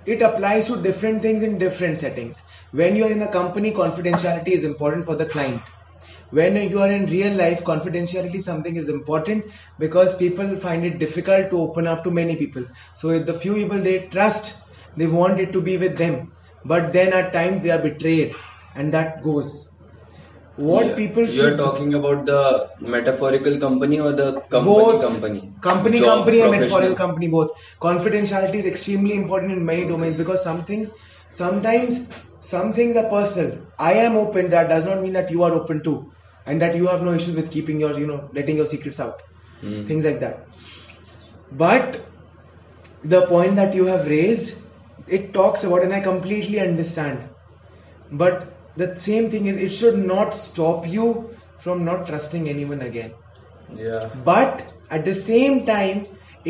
it applies to different things in different settings when you're in a company confidentiality is important for the client when you are in real life confidentiality something is important because people find it difficult to open up to many people so if the few people they trust they want it to be with them but then at times they are betrayed and that goes what Yeah. people You're talking about the metaphorical company or the company both company? company Job, company and metaphorical company both confidentiality is extremely important in many domains because some things sometimes some things are personal. I am open that does not mean that you are open too and that you have no issues with keeping your you know letting your secrets out. Hmm. things like that. But the point that you have raised it talks about and i completely understand. But the same thing is it should not stop you from not trusting anyone again. Yeah. but at the same time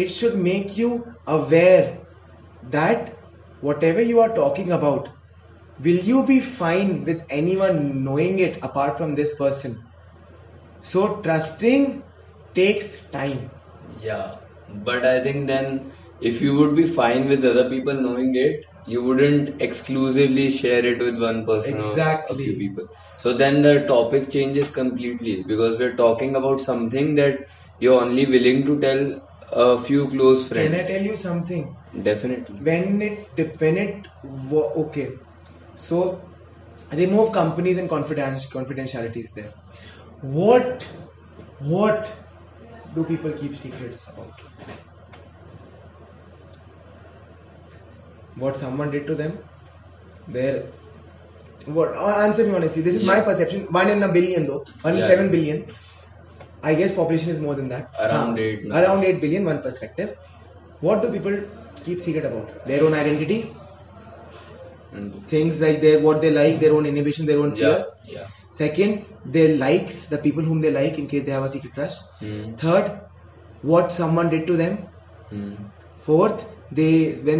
it should make you aware that whatever you are talking about will you be fine with anyone knowing it apart from this person so trusting takes time Yeah, but I think then if you would be fine with other people knowing it, you wouldn't exclusively share it with one person or a Exactly. few people. So then the topic changes completely because we're talking about something that you're only willing to tell a few close friends. can i tell you something Definitely. when it when it okay so remove companies and confidence confidentialities there. What what do people keep secrets about? What someone did to them? Their what uh, answer me honestly. This is my perception. One in a billion though. One in Yeah. seven billion. I guess population is more than that. Around Huh. eight, around 8 billion one perspective. What do people keep secret about? Their own identity Mm. things like their what they like their own inhibition their own fears Yeah. second their likes the people whom they like in case they have a secret crush Mm. third what someone did to them Mm. fourth they when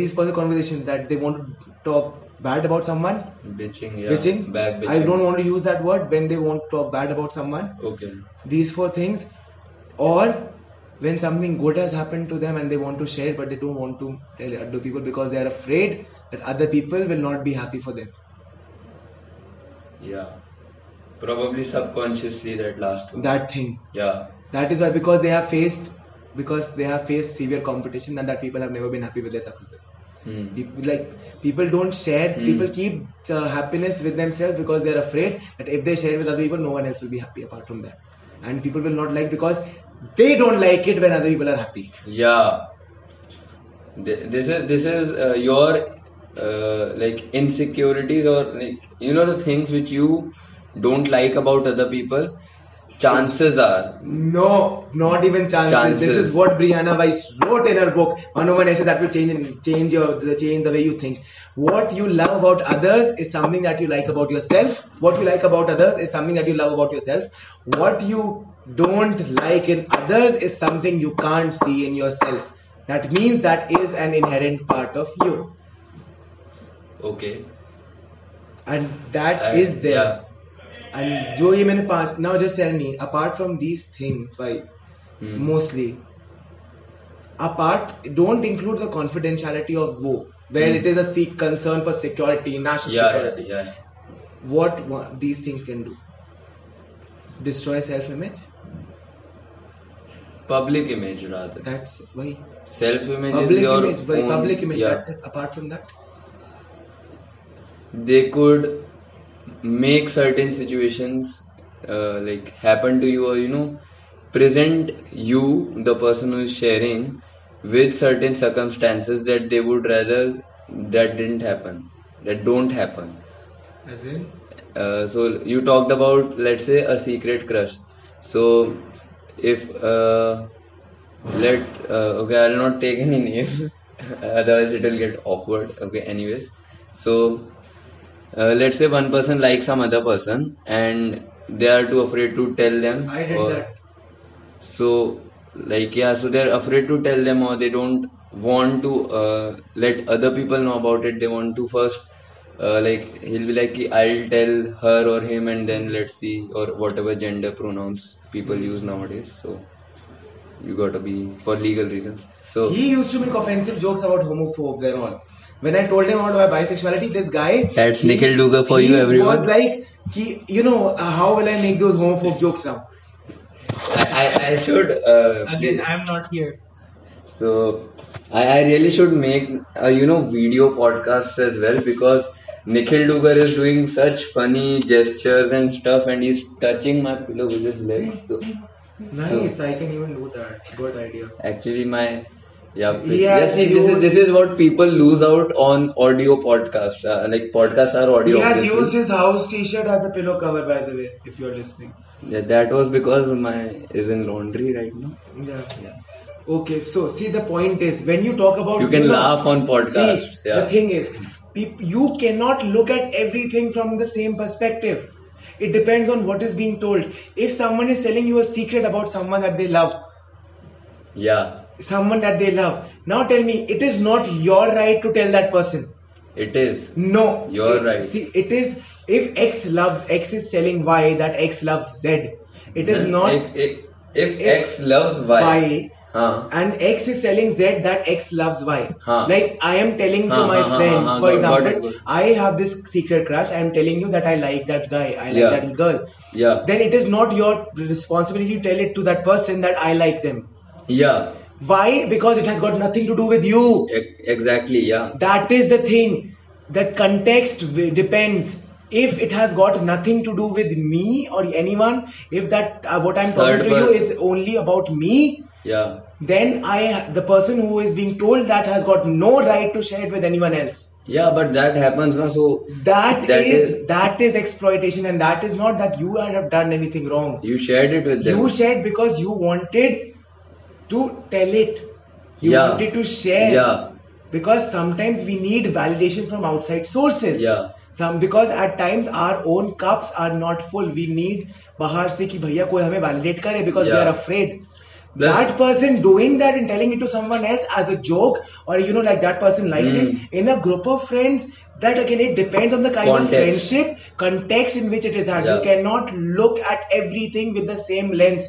these personal conversations that they want to talk bad about someone Bitching. Yeah. bitching Back bitching. i don't want to use that word when they want to talk bad about someone Okay. these four things or when something good has happened to them and they want to share it but they don't want to tell other people because they are afraid that other people will not be happy for them Yeah. Probably subconsciously that last one. that thing Yeah. that is why because they have faced because they have faced severe competition and that people have never been happy with their successes Hmm. people, like people don't share Hmm. people keep uh, happiness with themselves because they're afraid that if they share it with other people no one else will be happy apart from that and people will not like because they don't like it when other people are happy Yeah. This is this is uh, your uh, like insecurities or like you know the things which you don't like about other people. Chances are, No, not even chances. Chances. This is what Brianna Wiest wrote in her book. 101 Essays that will change change your the change the way you think. What you love about others is something that you like about yourself. What you like about others is something that you love about yourself. What you don't like in others is something you can't see in yourself. That means that is an inherent part of you, okay. and that I- is there. yeah. And जो ये मैंने पांच now just tell me apart from these things why Hmm. mostly apart don't include the confidentiality of wo where Hmm. it is a seek concern for security national Yeah, security yeah, yeah. what one, these things can do destroy self image Public image rather. that's why Self image is public your image why own. public image yeah. that's it apart from that they could make certain situations uh, like happen to you or you know present you the person who is sharing with certain circumstances that they would rather that didn't happen that don't happen. As in? Uh, so you talked about let's say a secret crush. So if uh, let uh, okay i'll not take any names otherwise it will get awkward okay anyways. So uh, let's say one person likes some other person and they are too afraid to tell them i did or- that. So like yeah so they're afraid to tell them or they don't want to uh, let other people know about it. They want to first uh, like he'll be like i'll tell her or him and then let's see or whatever gender pronouns people use nowadays. So you gotta be for legal reasons. So he used to make offensive jokes about homophobe and all when I told him about my bisexuality, this guy That's he- Nikhil Dugar for he you, everyone. was like कि you know uh, how will I make those homophobe jokes now? I, I, I should. Uh, Again, I'm not here. So I, I really should make uh, you know video podcasts as well because Nikhil Dugar is doing such funny gestures and stuff and he's touching my pillow with his legs. So Nice, I can even do that. Good idea. actually my yeah, yeah see this is this is what people lose out on audio podcasts. Uh, like podcasts are audio. He has obviously. used his house T-shirt as a pillow cover, by the way, if you're listening. Yeah, that was because my is in laundry right now. Yeah. yeah. Okay, so see the point is when you talk about You can laugh on podcasts, See, yeah. the thing is, you cannot look at everything from the same perspective. It depends on what is being told. If someone is telling you a secret about someone that they love, Yeah, someone that they love, now tell me, it is not your right to tell that person. it is. No, You're It- right. See, it is if X loves X is telling Y that X loves Z. It is not If, if, if If X loves Y, Y huh, and X is telling Z that X loves Y. Huh. Like I am telling to my huh, huh, friend, huh, for example. I have this secret crush. I am telling you that I like that guy. I like Yeah. that girl. yeah, Then it is not your responsibility to tell it to that person that I like them. yeah, Why? Because it has got nothing to do with you. exactly, yeah, That is the thing. That context depends. If it has got nothing to do with me or anyone, if that uh, what I'm Third talking to you is only about me, yeah, then I, the person who is being told that has got no right to share it with anyone else. yeah. But that happens now. So That, That is, is- that is exploitation, and that is not that you have done anything wrong. you shared it with them. You shared because you wanted to tell it. You yeah. wanted to share. Yeah. Because sometimes we need validation from outside sources. Yeah. Some because at times our own cups are not full. We need bahar se ki bhaiya koi hame validate kare because yeah. we are afraid. That's, that person doing that and telling it to someone else as a joke or you know like that person likes mm. it in a group of friends that again it depends on the kind context. of friendship context in which it is that yeah. you cannot look at everything with the same lens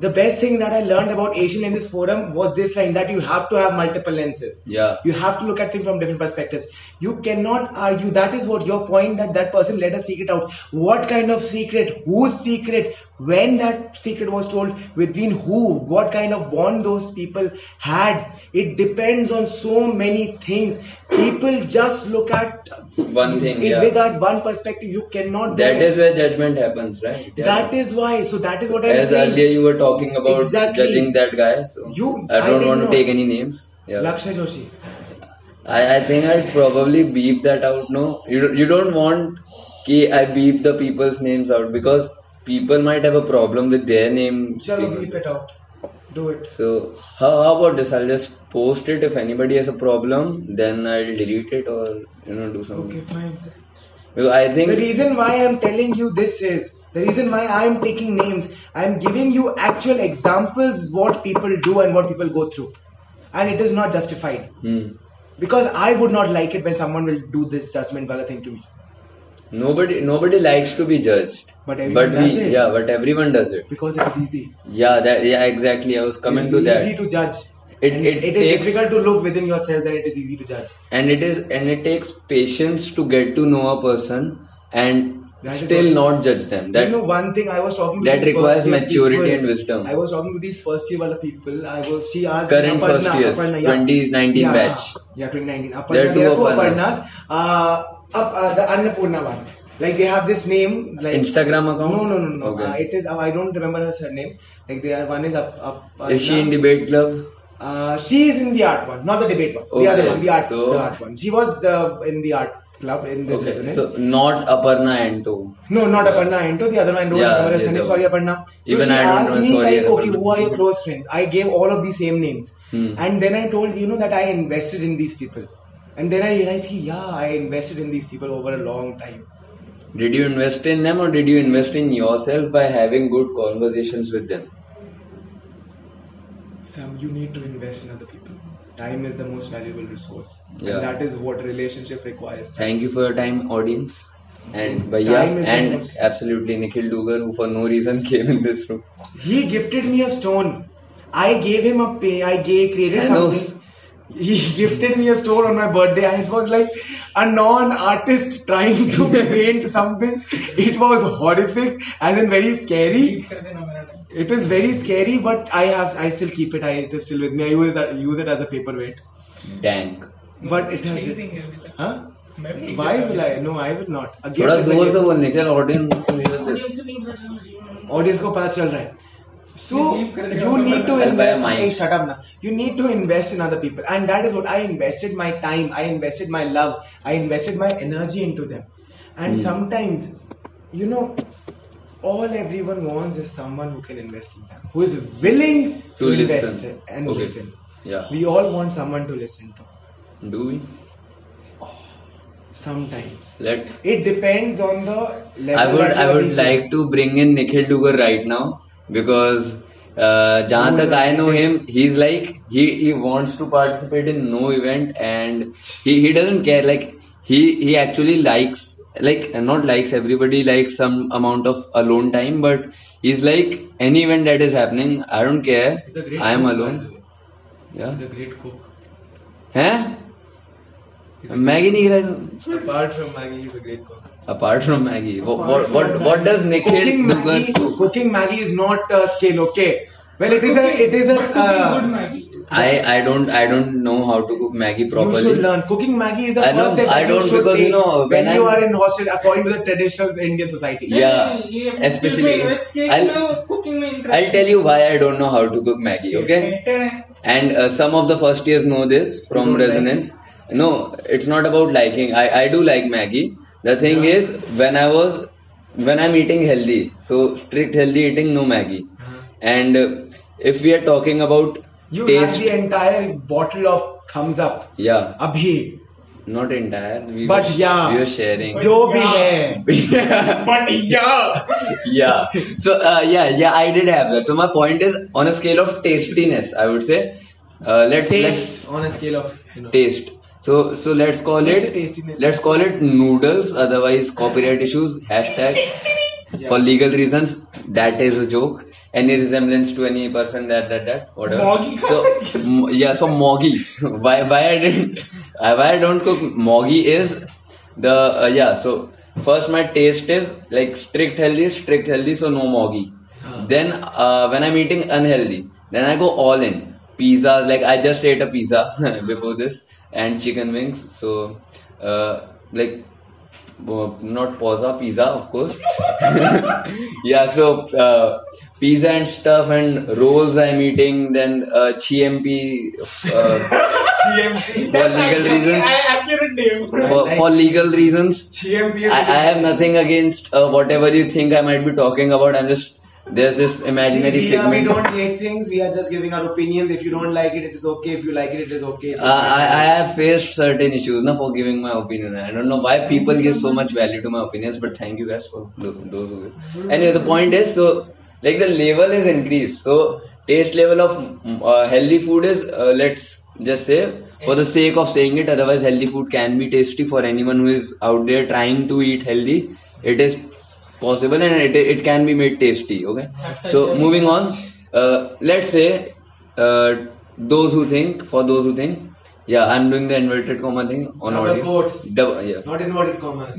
the best thing that i learned about asian in this forum was this line that you have to have multiple lenses yeah, you have to look at things from different perspectives. You cannot argue. That is what your point that that person let a secret out. What kind of secret? Whose secret? When that secret was told? Between who? What kind of bond those people had? It depends on so many things. People just look at One thing, it yeah. with that one perspective. You cannot. do that is where judgment happens, right? Yeah. That is why. So that is what I'm As saying. earlier you were talking about Exactly. judging that guy, so You- I I don't didn't want to know. take any names. Yeah. Lakshay Joshi. I, I think I'd probably beep that out. No, you don't- you don't want कि I beep the people's names out because people might have a problem with their name. Chalo, beep it out. Do it. So how, how about this? I'll just post it. If anybody has a problem, then I'll delete it or you know do something. Okay, fine. Because I think The reason why I'm telling you this is the reason why I'm taking names. I'm giving you actual examples what people do and what people go through, and it is not justified hmm, because I would not like it when someone will do this judgment wala thing to me. Nobody nobody likes to be judged. But everyone but does we it. yeah, but everyone does it. Because it is easy. Yeah, that yeah exactly. I was coming it's to that. easy to judge. It- And it it is takes- difficult to look within yourself. Then it is easy to judge. and it is and it takes patience to get to know a person and That still not judge them that you know one thing I was talking to that requires maturity people, and wisdom. I was talking to these first year people. I was she asked Current Aparna, first years, Aparna, yeah. 2019 yeah, batch. Yeah, 2019. There Aparna, there are two two Aparnas. Aparnas. Uh, up, uh, the Annapurna one. Like they have this name. Like Instagram account? No, no, no, no. Okay. Uh, it is. Uh, I don't remember her surname. Like they are. One is up. up is she in debate club Uh, she is in the art one, not the debate one. The other one, the art, so- the art one. She was the in the art club in this okay resonance. so not aparna. No, not Aparna Anto. The other one, I don't Yeah, remember his the name. other Sorry. Aparna. So Even she I don't asked me sorry, like, okay, who are your close friends? I gave all of the same names, Hmm. and then I told you know that I invested in these people, and then I realized, ki, yeah, I invested in these people over a long time. Did you invest in them or did you invest in yourself by having good conversations with them? Sam, you need to invest in other people. Time is the most valuable resource, Yeah. and that is what relationship requires. Thank you for your time, audience. And is the and most- absolutely Nikhil Dugar, who for no reason came in this room. He gifted me a stone. I gave him a pay. I gave created And those- something he gifted me a stone on my birthday and it was like a non-artist trying to paint something it was horrific as in very scary कर देना मेरा time it is very scary but i have i still keep it i it is still with me i use it, use it as a paperweight Dank. but it has नहीं देंगे अभी तक huh मैं भी why will i no i will not a gift थोड़ा is a जोर gift. से बोल निकल ऑडियंस ऑडियंस को नहीं पता चलना चाहिए audience को पता चल रहा है so you need to invest. Hey, shut up now. You need to invest in other people, and that is what I invested my time. I invested my love. I invested my energy into them, and mm. sometimes, you know, all everyone wants is someone who can invest in them, who is willing to, to invest and okay. listen. Yeah. We all want someone to listen to. Do we? Sometimes. Let. It depends on the level. I would. I would like to bring in Nikhil Dugar right now because uh, Jahan I know him, he's like he, he wants to participate in no event and he, he doesn't care. Like he he actually likes like not likes everybody likes some amount of alone time, but he's like any event that is happening, I don't care. I am alone. Yeah. He's a great cook. Huh? Maggi नहीं खिलाई Apart from Maggi, he's a great cook apart from Maggi? Apart what, what, Maggi. what, does naked cooking Maggi, cook? Cooking Maggi is not uh, a skill, okay. Well, it is cooking, a it is a. Uh, good Maggi. I I don't I don't know how to cook Maggi properly. You should learn cooking Maggi is the I first step. I don't you because you know when, when you are in hostel according to the traditional Indian society. Yeah, yeah especially. I'll, I'll tell you why I don't know how to cook Maggi. Okay. And uh, some of the first years know this from resonance. No, it's not about liking. I I do like Maggi the thing yeah. is, when I was, when I'm eating healthy, so strict healthy eating, no Maggi. Uh-huh. And uh, if we are talking about you taste, the entire bottle of Thums Up. Yeah. Abhi. Not entire. We but were, yeah. We are sharing. Jo bhi hai. yeah. but yeah. yeah. So uh, yeah, yeah, I did have that. So my point is, on a scale of tastiness, I would say, uh, let's taste let's, on a scale of you know. taste so so let's call it let's call it noodles otherwise copyright issues hashtag. For legal reasons that is a joke. Any resemblance to any person that that that whatever. Moggy? So yeah so moggy. Why why i didn't why i don't cook? Moggy is the uh, yeah so first my taste is like strict healthy strict healthy so no moggy. Ah. then uh, when i'm eating unhealthy then i go all in. Pizzas like i just ate a pizza before this and chicken wings so uh, like uh, not pizza pizza of course yeah so uh, pizza and stuff and rolls i'm eating then uh, chmp uh, GMP. for legal reasons accurate name. for, for legal reasons GMP I, I have nothing against uh, whatever you think I might be talking about. I'm just there's this imaginary See, we, are, we don't hate things. We are just giving our opinions. If you don't like it, it is okay. If you like it, it is okay. Uh, I, I have faced certain issues na, for giving my opinion. I don't know why people give so much value to my opinions, but thank you guys for those who. Anyway, the point is so like the level is increased. So taste level of mm, uh, healthy food is uh, let's just say for the sake of saying it. Otherwise, healthy food can be tasty for anyone who is out there trying to eat healthy. It is possible and it, it can be made tasty. Okay. So moving on. Uh, let's say uh, those who think for those who think yeah i'm doing the inverted comma thing on Double audio quotes. Double- yeah Not inverted commas.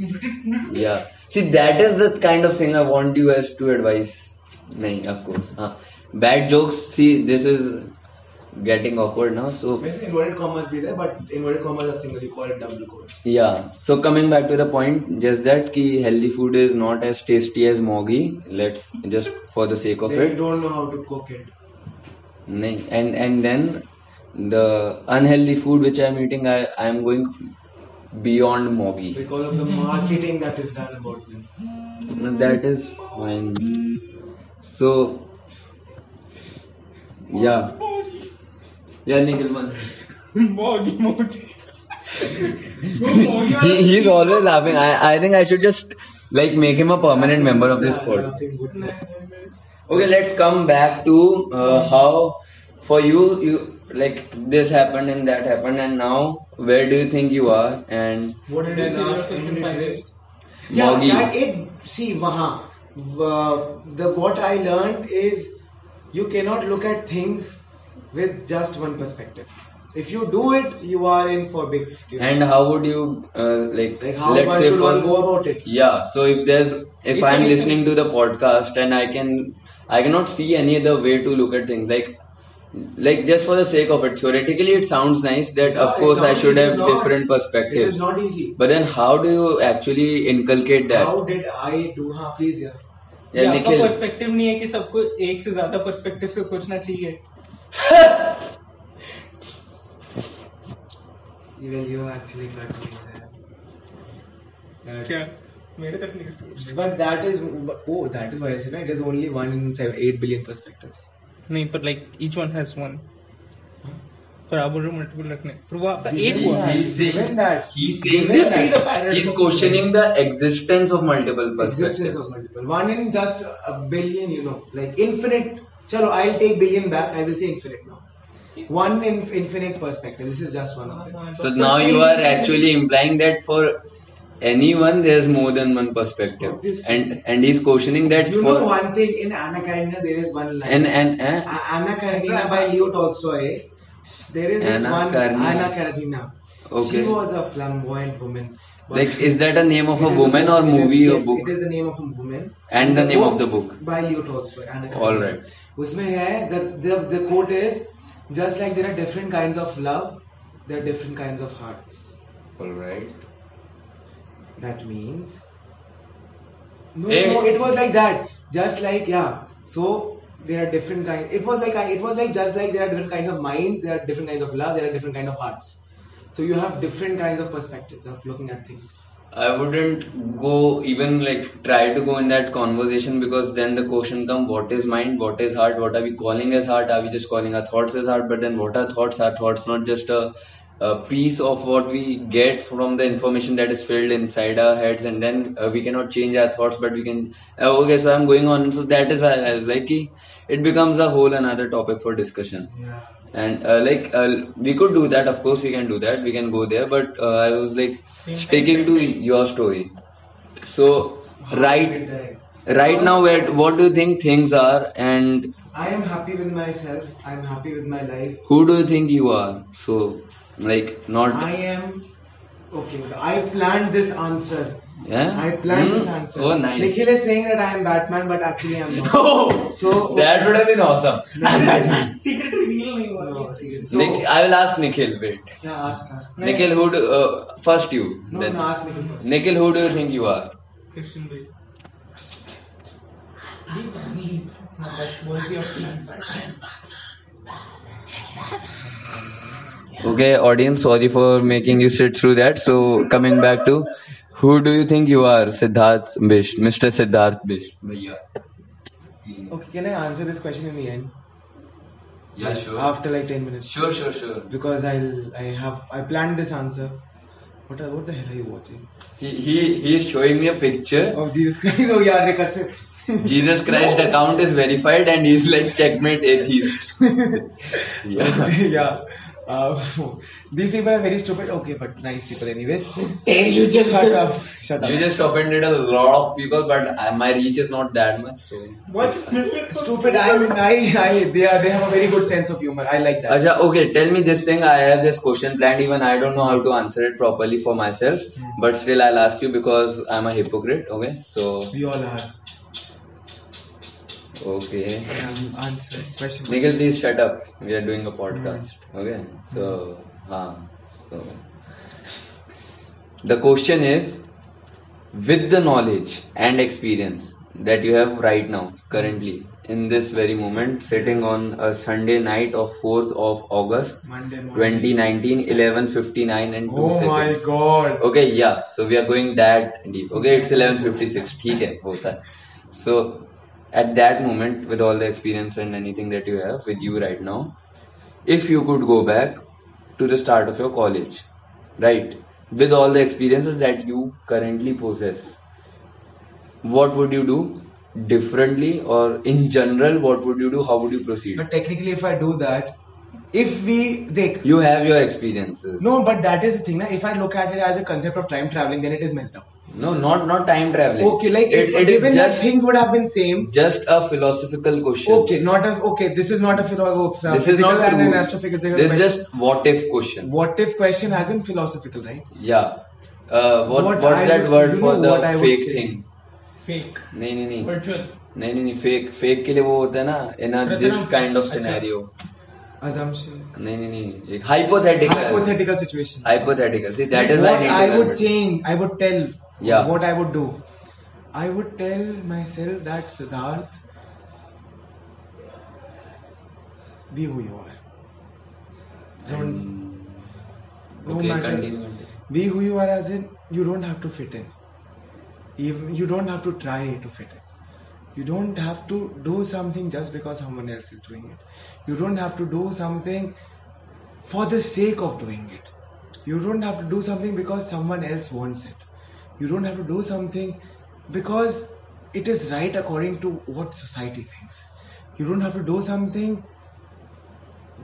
yeah see that is the kind of thing i want you guys to advise nahi of course huh. bad jokes see this is getting awkward now so Basically, inverted commas be there, but inverted commas are single. You call it double quotes. yeah so coming back to the point just that ki healthy food is not as tasty as moggy let's just for the sake of They it don't know how to cook it. nahi. and and then the unhealthy food which i'm eating i i'm going beyond moggy Because of the marketing that is done about them. That is fine. So, yeah. Yeah, Nikhil man. Moggy, moggy. He, he's always laughing. I, I think I should just like make him a permanent member of this Yeah, pod. Okay, let's come back to uh, how for you you like this happened and that happened and now where do you think you are and What did I This is your ask? second five years. Yeah, Moggy. that it. See, wahan, uh, the what I learned is you cannot look at things with just one perspective. If you do it, you are in for big. you know. And how would you uh, like, like how let's one say should for one go about it? yeah so if there's if If i'm anything- listening to the podcast and i can i cannot see any other way to look at things like like just for the sake of it theoretically it sounds nice that Yeah, of course it's i not- should it is have not. different It perspectives is not easy. but then how do you actually inculcate that How did I do? हाँ, please yeah. ये yeah आपका nikhil perspective नहीं है कि सबको एक से ज्यादा पर्सपेक्टिव से सोचना चाहिए Even you actually got me there. That, क्या? but that is oh that is why I said it is only one in seven, eight billion perspectives. नहीं पर like each one has one. पर आप बोल रहे हो मल्टीपल रखने। पर वो आपका एक हुआ he saying that he saying this see the paradox he is questioning the existence of multiple perspectives existence of multiple one in just a billion you know like infinite Chalo, I'll take billion back. I will say infinite now. One in infinite perspective. This is just one of them. So now you are actually implying that for anyone there's more than one perspective, Obviously. and and he's questioning that You know one thing in Anna Karenina, there is one line. and and eh? Anna Karenina by Leo Tolstoy. There is this Anna one Karenina. Anna Karenina. Okay. She was a flamboyant woman. But like is that a name of it a is woman book. or It is- movie or yes, book? It is the name of a woman. And the name of the book. by Leo Tolstoy. Anna Karenina. All right. उसमें है the, the the quote is just like there are different kinds of love, there are different kinds of hearts. All right. That means no, Hey. no, it was like that. Just like yeah. So there are different kinds. It was like it was like just like there are different kinds of minds, there are different kinds of love, there are different kinds of hearts. So you have different kinds of perspectives of looking at things. I wouldn't go even like try to go in that conversation because then the question come what is mind, what is heart, what are we calling as heart, are we just calling our thoughts as heart, but then what are thoughts, are thoughts not just a, a piece of what we get from the information that is filled inside our heads and then uh, we cannot change our thoughts but we can uh, okay so I'm going on. So that is why I was like it becomes a whole another topic for discussion. Yeah. And uh, like uh, we could do that of course we can do that we can go there but uh, i was like Same sticking to your story so right Right. right now where what do you think things are and I am happy with myself. I am happy with my life. who do you think you are so like not I am okay. I planned this answer. yeah I planned Hmm? this answer. oh nice Nikhil is saying that I am Batman, but actually I am not. oh So that would have been awesome i'm batman secret reveal नहीं हुआ No, seriously. So Nik- i will ask nikhil wait yeah, ask, ask. nikhil who do uh, first you No, then no, ask Nikhil first. nikhil who do you think you are Christian भाई leave leave ना that's worthy of Okay, audience, sorry for making you sit through that. So, coming back to who do you think you are, Siddharth Bisht, Mr. Siddharth Bisht? Bhaiya. Okay, can I answer this question in the end Yeah, sure. after like ten minutes? Sure, sure, sure. Because I'll I have I planned this answer. What are, what the hell are you watching? He he he is showing me a picture. of Jesus Christ! Oh yeah, recursive. Jesus Christ account is verified, and he's like checkmate atheist. yeah. yeah. Uh, these people are very stupid. Okay, but nice people anyways. you just Shut up. Shut up. You just offended a lot of people, but uh, my reach is not that much. So. what stupid. I, I, I, they are, they have a very good sense of humor. I like that. Acha, okay, tell me this thing. I have this question planned. Even I don't know how to answer it properly for myself, but still I'll ask you because I'm a hypocrite. Okay, so We all are. okay. Um, answer question. Nikhil, please shut up. We are doing a podcast. Okay, so huh. So the question is, with the knowledge and experience that you have right now, currently in this very moment, sitting on a Sunday night of 4th of August. Monday morning. 2019 11:59 and 2 Oh my seconds. god. Okay, yeah. So we are going that deep. Okay, it's 11:56. ठीक है, होता है. So at that moment, with all the experience and anything that you have with you right now, if you could go back to the start of your college, right, with all the experiences that you currently possess, what would you do differently, or in general, what would you do? How would you proceed? But technically, if I do that, if we they You have your experiences. no, but that is the thing. Na? If I look at it as a concept of time traveling, then it is messed up. No, not not time traveling. Okay, like it, if it is given that just things would have been same. just a philosophical question. Okay, not a okay. This is not a philo- uh, This is physical not and an true. astrophysical This is question. just what if question. What if question as in philosophical, right? Yeah. Uh, what, What what's I that would word say- you for know the what I would fake say. thing? Fake. नहीं नहीं नहीं Virtual. नहीं नहीं नहीं fake fake के लिए वो होता है ना इन दिस प्रथम- काइंड ऑफ अच्छा। Scenario Assumption. नहीं नहीं नहीं एक hypothetical Hypothetical situation. Hypothetical see that is what why I would change, I would tell. yeah. What I would do. I would tell myself that Siddharth, be who you are. Don't no okay matter- continue be who you are as in you don't have to fit in. Even you don't have to try to fit in. You don't have to do something just because someone else is doing it. You don't have to do something for the sake of doing it. You don't have to do something because someone else wants it. You don't have to do something because it is right according to what society thinks. You don't have to do something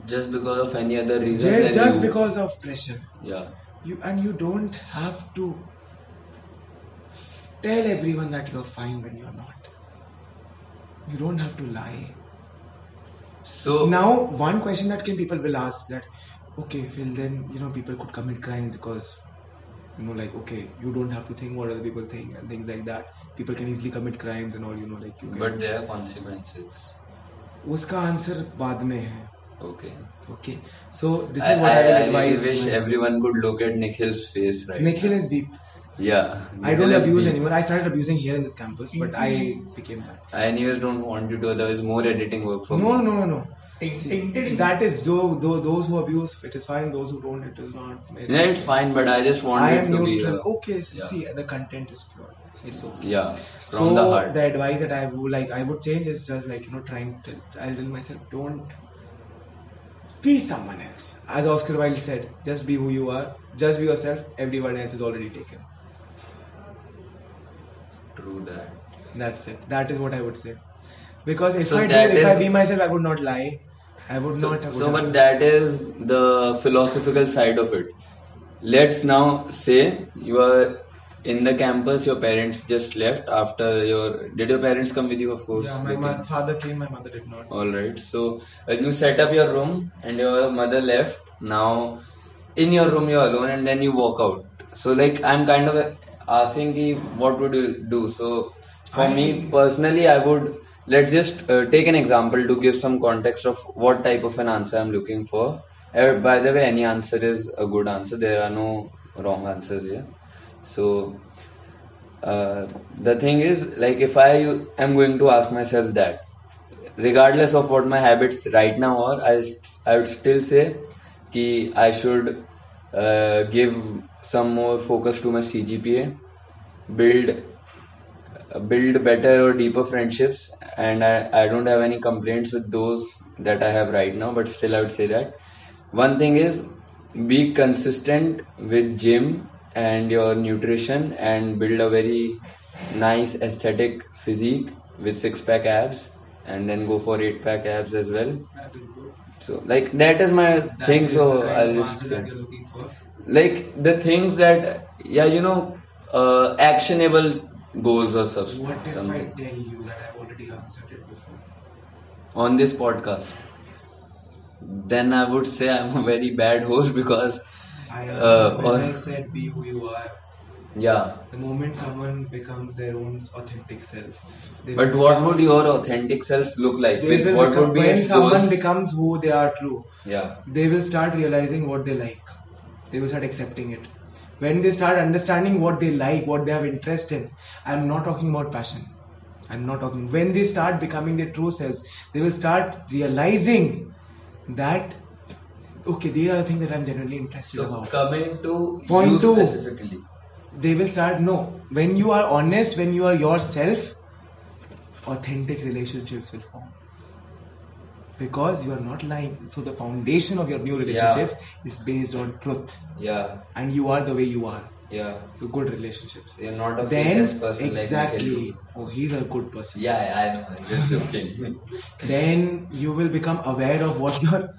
just because of any other reason just, just you- because of pressure. yeah You and you don't have to tell everyone that you're fine when you're not. You don't have to lie. so Now, one question that can people will ask that, okay, Phil, then you know people could commit crimes because you know, like okay, you don't have to think what other people think and things like that. People can easily commit crimes and all, you know, like you can. but there are consequences उसका answer बाद में है. okay Okay, so this I, is what I, I, will I advise. really wish myself. everyone could look at Nikhil's face right Nikhil now. is deep. yeah I don't Nikhil is abuse deep. anymore. I started abusing here in this campus, but I became that. I anyways don't want you to otherwise more editing work for No, me no, no, no. Ting- See, ting- ting- that is though, though those who abuse, it is fine. Those who don't, it is not. yeah it's fine but I just want I it am to be neutral. uh, okay, so yeah. see, the content is pure. It's okay. yeah from so the heart the advice that I would like, I would change is just like you know, trying to. I'll tell myself, don't be someone else. As Oscar Wilde said, just be who you are. Just be yourself. Everyone else is already taken. true that That's it. That is what I would say. Because if So I do, that if I be myself, I would not lie. I would so, not. Would so not- but that. is the philosophical side of it. Let's now say you are in the campus your parents just left after your did your parents come with you? Of course Yeah, my father came, my mother did not. all right so when you set up your room and your mother left. Now in your room you're alone and then you walk out. So like i'm kind of asking ki, what would you do? So for I- me personally i would let's just uh, take an example to give some context of what type of an answer i'm looking for. Uh, by the way any answer is a good answer. There are no wrong answers here. So uh, the thing is like if i am going to ask myself that regardless of what my habits right now are i i would still say ki i should uh, give some more focus to my cgpa build uh, build better or deeper friendships and I, I don't have any complaints with those that i have right now but still i would say that one thing is be consistent with gym and your nutrition and build a very nice aesthetic physique with six pack abs and then go for eight pack abs as well That is good. so like that is my That thing is so i'll just say that you're looking for. like the things that yeah you know uh, actionable goals or stuff What if I tell you that I've already answered it before? on this podcast then i would say i'm a very bad host because I Uh, when I said be who you are. yeah The moment someone becomes their own authentic self, but will what become- would your authentic self look like they With will what become, would be when someone goals? becomes who they are true, yeah they will start realizing what they like. They will start accepting it. When they start understanding what they like, what they have interest in, I'm not talking about passion. I'm not talking. When they start becoming their true selves, they will start realizing that okay, these are the things that I'm genuinely interested in. so about. coming to Point you two. specifically They will start no. When you are honest, when you are yourself, authentic relationships will form. Because you are not lying. So the foundation of your new relationships is based on truth. yeah And you are the way you are. yeah So good relationships. you're not a Then person exactly. Nikhil. oh, he's a good person. yeah i know just joking Then you will become aware of what your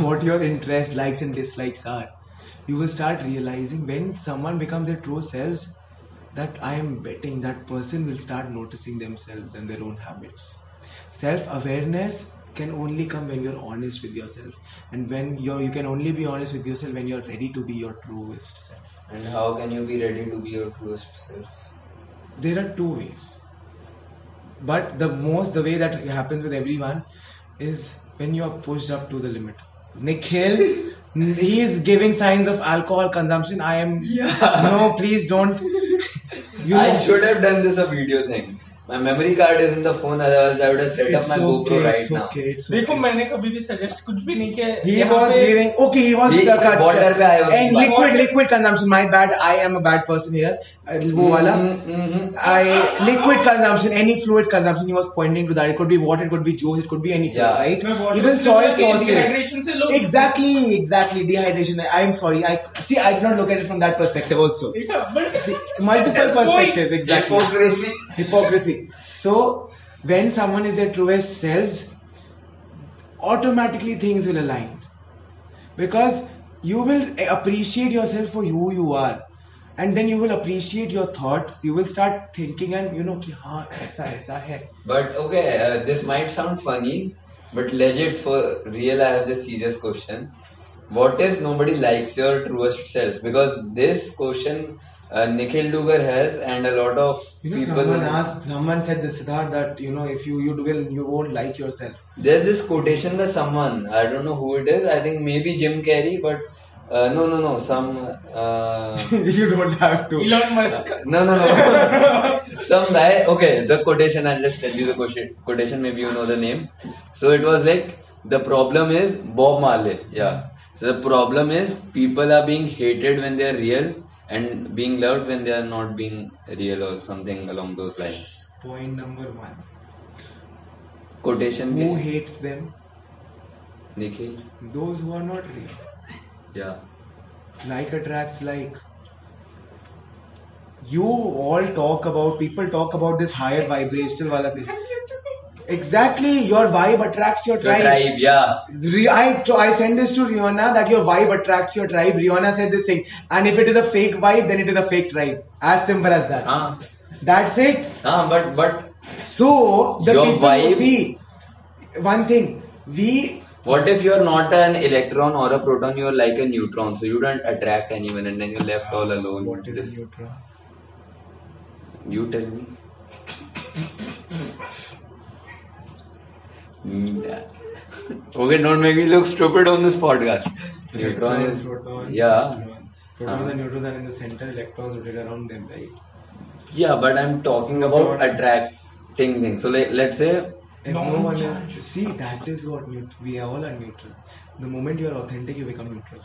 what your interests, likes and dislikes are. you will start realizing when someone becomes their true selves that I am betting that person will start noticing themselves and their own habits. Self awareness can only come when you're honest with yourself, and when you're you can only be honest with yourself when you're ready to be your truest self. And how can you be ready to be your truest self? There are two ways, but the most the way that happens with everyone is when you are pushed up to the limit. Nikhil, he is giving signs of alcohol consumption. I am no, please don't. You I should have done this a video thing. My memory card is in the phone, otherwise I would have set up It's my GoPro okay, right it's now. okay, it's देखो okay. मैंने कभी भी suggest कुछ भी नहीं किया He यहाँ was पे- giving okay. He was He- uh, cut- water पे आया उसकी and बात। liquid liquid consumption. My bad. I am a bad person here. Uh, वो वाला. Mhm, mhm. I liquid consumption, any fluid consumption. He was pointing to that. It could be water, it could be juice, it could be any fluid, Yeah. right? मैं water Even से soy लगे, sauces. dehydration से लोग Exactly, exactly. Dehydration. I am sorry. I see. I did not look at it from that perspective also. देखा, but- Multiple perspectives. Exactly. Hypocrisy. hypocrisy. So when someone is their truest selves, automatically things will align. Because you will appreciate yourself for who you are. And then you will appreciate your thoughts. You will start thinking and you know ki, Haan, aisa, aisa hai. but okay uh, this might sound funny but legit for real i have this serious question. What if nobody likes your truest self? Because this question uh, Nikhil Dugar has, and a lot of You know, people. someone asked, someone said this Siddharth that you know, if you you will, you won't like yourself. There's this quotation by someone. I don't know who it is. I think maybe Jim Carrey, but uh, no, no, no. Some. Uh, you don't have to. Elon Musk No, no, no. Some guy. Okay, the quotation. I'll just tell you the quotation. Quotation. Maybe you know the name. So it was like the problem is Bob Marley. Yeah. So the problem is people are being hated when they are real and being loved when they are not being real or something along those lines. Point number one. Quotation. Who के- hates them? Nikhil. Those who are not real. Yeah. like attracts like you all talk about people talk about this higher vibrational wala thing exactly your vibe attracts your Your tribe, tribe. Yeah. Re- I, I send this to Rihanna that your vibe attracts your tribe. Rihanna said this thing, and if it is a fake vibe, then it is a fake tribe. As simple as that. Ah. That's it. Ah. But but So the Your people vibe- see one thing. We What if you're not an electron or a proton, you're like a neutron, so you don't attract anyone and then you're left all alone. what is a neutron? You tell me. Mm, yeah. Okay, don't make me look stupid on this podcast. Neutron is. protons, Yeah. neutrons. Protons Uh-huh. and neutrons are in the center, electrons rotate around them, right? Yeah, but I'm talking about Proton. attracting things. So, like, let's say. If no one is, see, that is what neut- we are all are neutral. The moment you are authentic, you become neutral.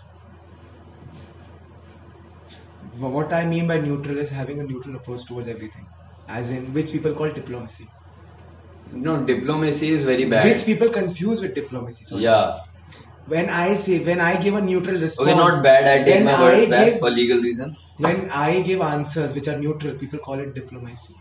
What I mean by neutral is having a neutral approach towards everything, as in which people call diplomacy, No, diplomacy is very bad. which people confuse with diplomacy. sorry. Yeah. When I say, when I give a neutral response, Okay, not bad. I take my words back give- for legal reasons. When I give answers which are neutral, people call it diplomacy.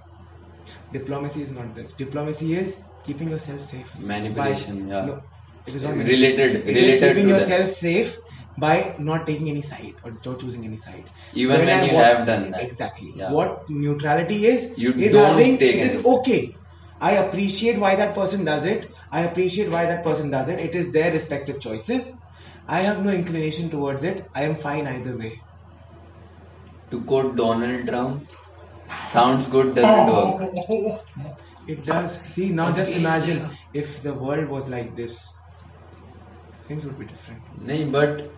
Diplomacy is not this. Diplomacy is keeping yourself safe. Manipulation, By- yeah. No, it is not Related- manipulation. It is related keeping to yourself safe by not taking any side or not choosing any side. Even when I you want- have done that. Exactly. Yeah. What neutrality is You is having it is okay. I appreciate why that person does it. I appreciate why that person does it. It is their respective choices. I have no inclination towards it. I am fine either way. To quote Donald Trump, sounds good, doesn't oh, work. It does. See, now just imagine if the world was like this. Things would be different. Nahi, but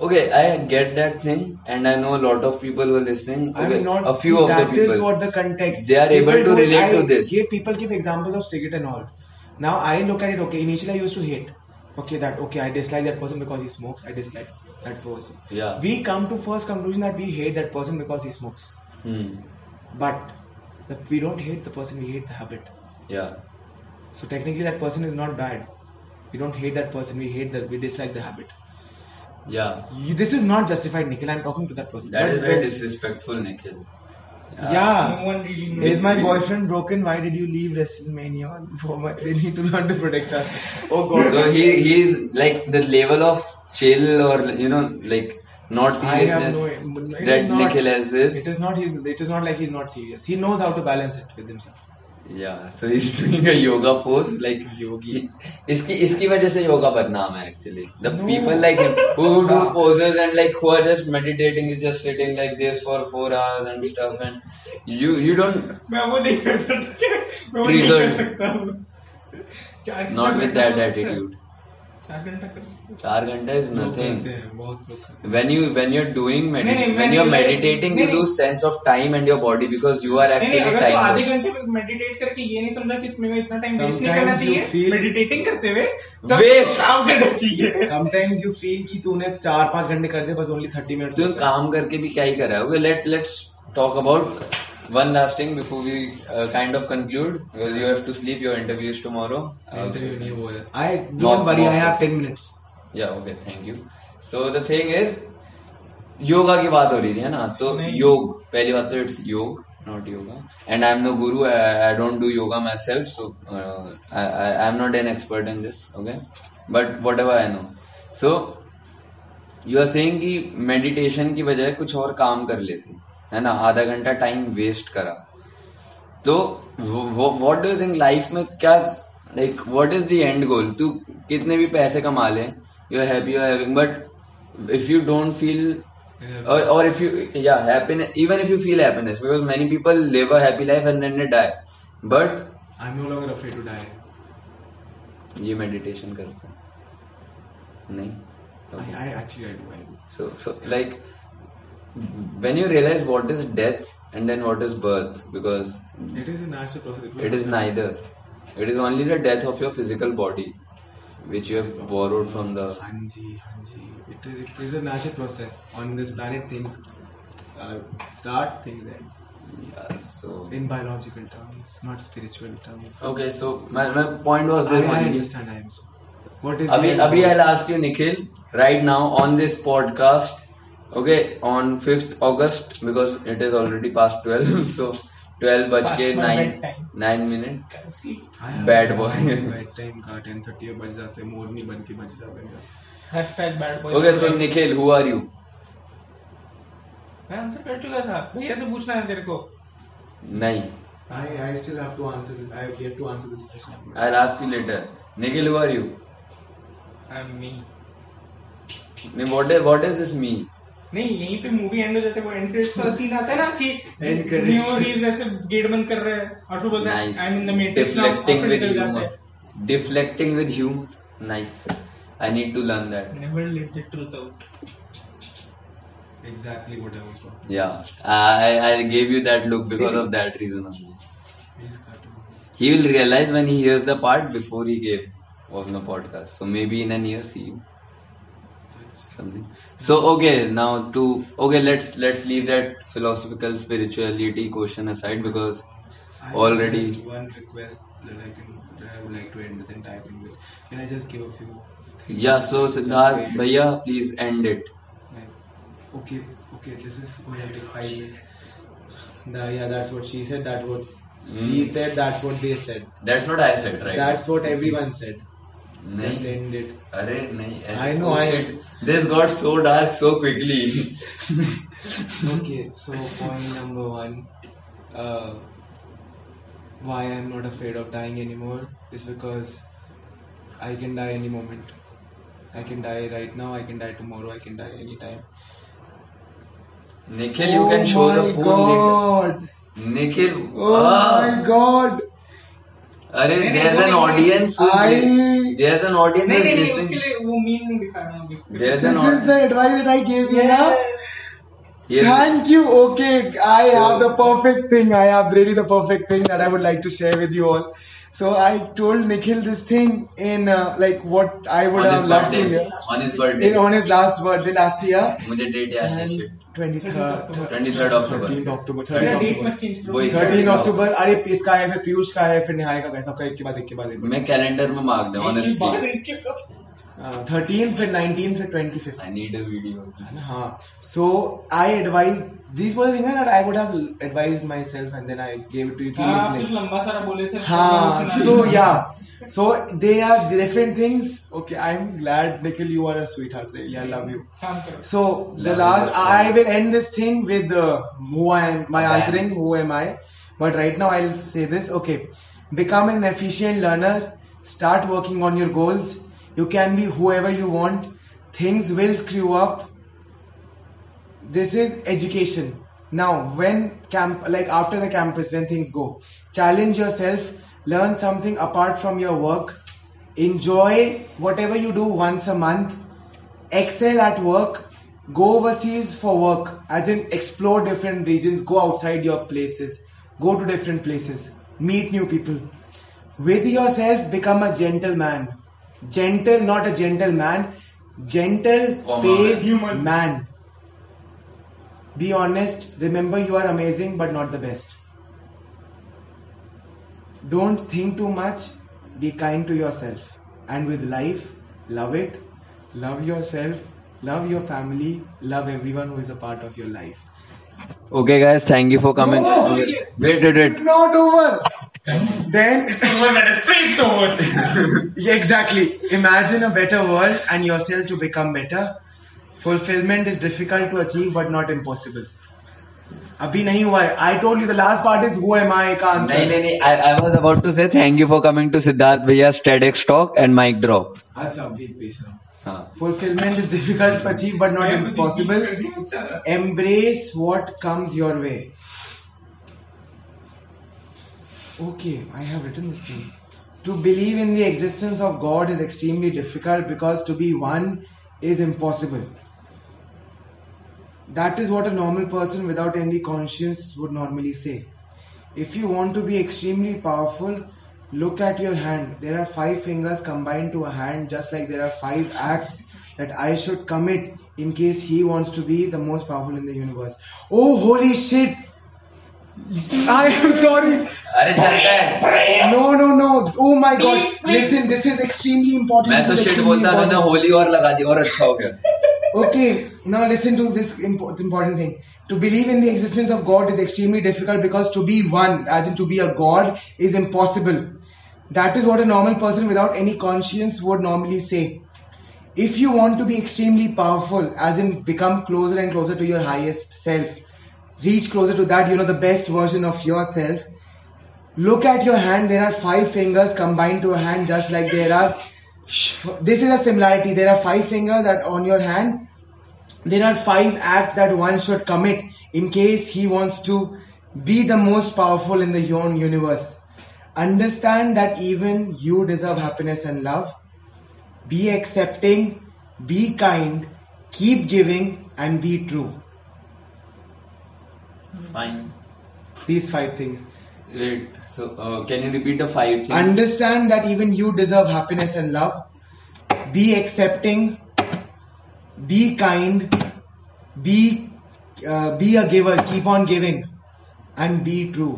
okay, I get that thing, and I know a lot of people who are listening. Okay, I'm not. a few of the people. that is what the context. They are able to relate to this. Give, people give examples of cigarette and all. Now I look at it. Okay, initially I used to hate. Okay, that okay. I dislike that person because he smokes. I dislike that person. Yeah. We come to first conclusion that we hate that person because he smokes. Hmm. But the, we don't hate the person. We hate the habit. Yeah. So technically, that person is not bad. We don't hate that person. We hate that. We dislike the habit. Yeah. You, this is not justified, Nikhil. I'm talking to that person. That But is very when- disrespectful, Nikhil. Yeah. No one really knows. Is my It's- boyfriend broken? Why did you leave WrestleMania? For my, they need to learn to protect us. Oh God. So he he's like the level of chill or you know like not I have seriousness no. it is that not- Nikhil has this. It is not. He's. It is not like he's not serious. He knows how to balance it with himself. Yeah so is doing a yoga pose like yogi इसकी इसकी वजह से योगा बदनाम है actually the people like who do poses and like who are just meditating is just sitting like this for 4 hours and stuff and you you don't मैं वो नहीं कर सकता। मैं वो नहीं कर सकता। नॉट विद दैट एटीट्यूड चार घंटा is nothing when you when you're doing when you're meditating you lose sense of time and your body because you are actually time आधे घंटे मेडिटेट करके ये नहीं समझा कि मेरे इतना टाइम वेस्ट नहीं करना चाहिए मेडिटेटिंग करते हुए वेस्ट तो काम करना चाहिए। समटाइम्स यू फील कि तूने चार पाँच घंटे कर दिए बस ओनली थर्टी मिनट्स काम करके भी क्या ही कर रहा है let let's talk about one last thing before we uh, kind of conclude because you have to sleep. Your interview is tomorrow. Uh, Interview है. I Not- don't worry. I have 10 minutes. Yeah, okay, thank you. So the thing is, yoga की बात हो रही थी है ना तो। योग पहली बात तो it's yog not yoga and I am no guru I don't do yoga myself so I am not an expert in this okay but whatever I know so you are saying कि meditation की बजाय कुछ और काम कर लेते है ना आधा घंटा टाइम वेस्ट करा। तो what do you think life में क्या like what is the end goal तू कितने भी पैसे कमा ले you are happy you are having but if you don't feel और इफ़ यू या happiness even if you feel happiness because many people live a happy life and then they die but I am no longer afraid to die ये meditation करता नहीं? I actually I do so so like when you realize what is death and then what is birth because It is a natural process. it is neither it is only the death of your physical body which you have borrowed from the Hanji, Hanji. It is, it is a natural process. On this planet, things uh, start, things end. yeah, so In biological terms, not spiritual terms. okay so my, my point was this I only understand. I am. so- What is Abhi, Abhi, I'll ask you, Nikhil, right now on this podcast, okay, on 5th August, because it is already past 12, so 12 baj Past ke my 9, bedtime. 9 minutes. See, I have Bad boy. Bad time का 10:30 बज जाते हैं मोरनी बन के बज जाते हैं Okay, so Nikhil, who are you? मैं आंसर कर चुका था भैया से पूछना है तेरे को Nahi. I I still have to answer this. I have yet to answer this question. I'll ask you later. Nikhil, who are you? I am me Nahi, What is, what is this me? नहीं यहीं पे movie and हो जाते वो and credit का scene आता है ना कि न्यू रीव जैसे गेट बंद कर रहे हैं और फिर बोलते हैं। I am in the matrix deflecting with you deflecting with you nice I need to learn that never let the truth out exactly what I was yeah I I give you that look because of that reason of He will realize when he hears the part before he gave on the podcast. So maybe in a near scene. Something. So okay, now to okay, let's let's leave that philosophical spirituality question aside because I Already- just one request that I can that I would like to end this entire thing with. Can I just give a few? things? yeah. So Siddharth, Bhaiya, please end it. Like, okay, okay, this is going to five minutes. That, yeah, that's what she said. That what he Hmm. said. That's what they said. That's what I said, right? That's what everyone said Just नहीं end it. अरे नहीं ऐसे I know, oh I- shit. This got so dark so quickly. okay, so point number one, uh, why I'm not afraid of dying anymore is because I can die any moment. I can die right now. I can die tomorrow. I can die anytime. Nikhil, you can show the phone later. god! Nikhil, Oh ah. my god! अरे there an audience there is an audience नहीं नहीं उसके लिए वो meme नहीं दिखाना अभी। This is the advice that I give you ना thank you okay I have the perfect thing I have really the perfect thing that I would like to share with you all So I told Nikhil this thing in uh, like what I would on have loved loved to hear On his birthday. in on his last birthday last year. मुझे date याद है And shit. 23rd, 23rd October. 13th October, मेरा 13th date मत October. Change वही करो 13 अक्टूबर अरे इसका है फिर पीयूष का है फिर निहारी का है सबका एक के बाद एक के बाद मैं कैलेंडर में मार्क दे honestly. थर्टीन फिर 19 फिर 25 I need a video. हाँ so I advised these were the things that I would have advised myself and then I gave it to you कि हाँ लिख ले। कुछ लंबा सारा बोले थे हाँ so yeah So they are different things. Okay, I'm glad, Nikhil, you are a sweetheart. Really, I love you. काम करो So the Love last, is I will end this thing with uh, who I am. My Bam. answering who am I. But right now I'll say this. Okay, become an efficient learner. Start working on your goals. you can be whoever you want. Things will screw up. This is education. Now, when camp, like after the campus, when things go, challenge yourself. Learn something apart from your work. Enjoy whatever you do once a month excel at work go overseas for work as in explore different regions go outside your places go to different places meet new people with yourself become a gentleman gentle not a gentleman gentle space Human. man. Be honest. Remember you are amazing but not the best. Don't think too much. Be kind to yourself. And with life love it. Love yourself. Love your family. Love everyone who is a part of your life Okay, guys, thank you for coming. No. Okay. Wait, wait, wait. it's not over then It's over, man. Say it's over. Yeah, exactly imagine a better world and yourself to become better fulfillment is difficult to achieve but not impossible अभी नहीं हुआ है I told you the last part is who am I का नहीं answer नहीं नहीं I, I was about to say thank you for coming to Siddharth Bhaiya's TEDx talk and mic drop. अच्छा wait पेश रहा हाँ. fulfillment is difficult to achieve but not impossible. embrace what comes your way. Okay i have written this thing. To believe in the existence of god is extremely difficult because to be one is impossible. That is what a normal person without any conscience would normally say. If you want to be extremely powerful look at your hand there are five fingers combined to a hand just like there are five acts that i should commit in case he wants to be the most powerful in the universe oh holy shit i am sorry अरे चलता है no no no oh my god listen this is extremely important मैं This तो is shit extremely बोलता मैंने important. Holi और लगा दी और अच्छा हो गया Okay, now listen to this impo- important thing. To believe in the existence of God is extremely difficult because to be one, as in to be a God, is impossible. That is what a normal person without any conscience would normally say. If you want to be extremely powerful, as in become closer and closer to your highest self, reach closer to that, you know, the best version of yourself, look at your hand. There are five fingers combined to a hand, just like there are. This is a similarity. There are five fingers that on your hand. There are five acts that one should commit in case he wants to be the most powerful in the universe. Understand that even you deserve happiness and love. Be accepting, be kind, keep giving, and be true. Fine. These five things. Wait. So uh, can you repeat the five things? Understand that even you deserve happiness and love. Be accepting. Be kind. Be uh, be a giver. Keep on giving, and be true.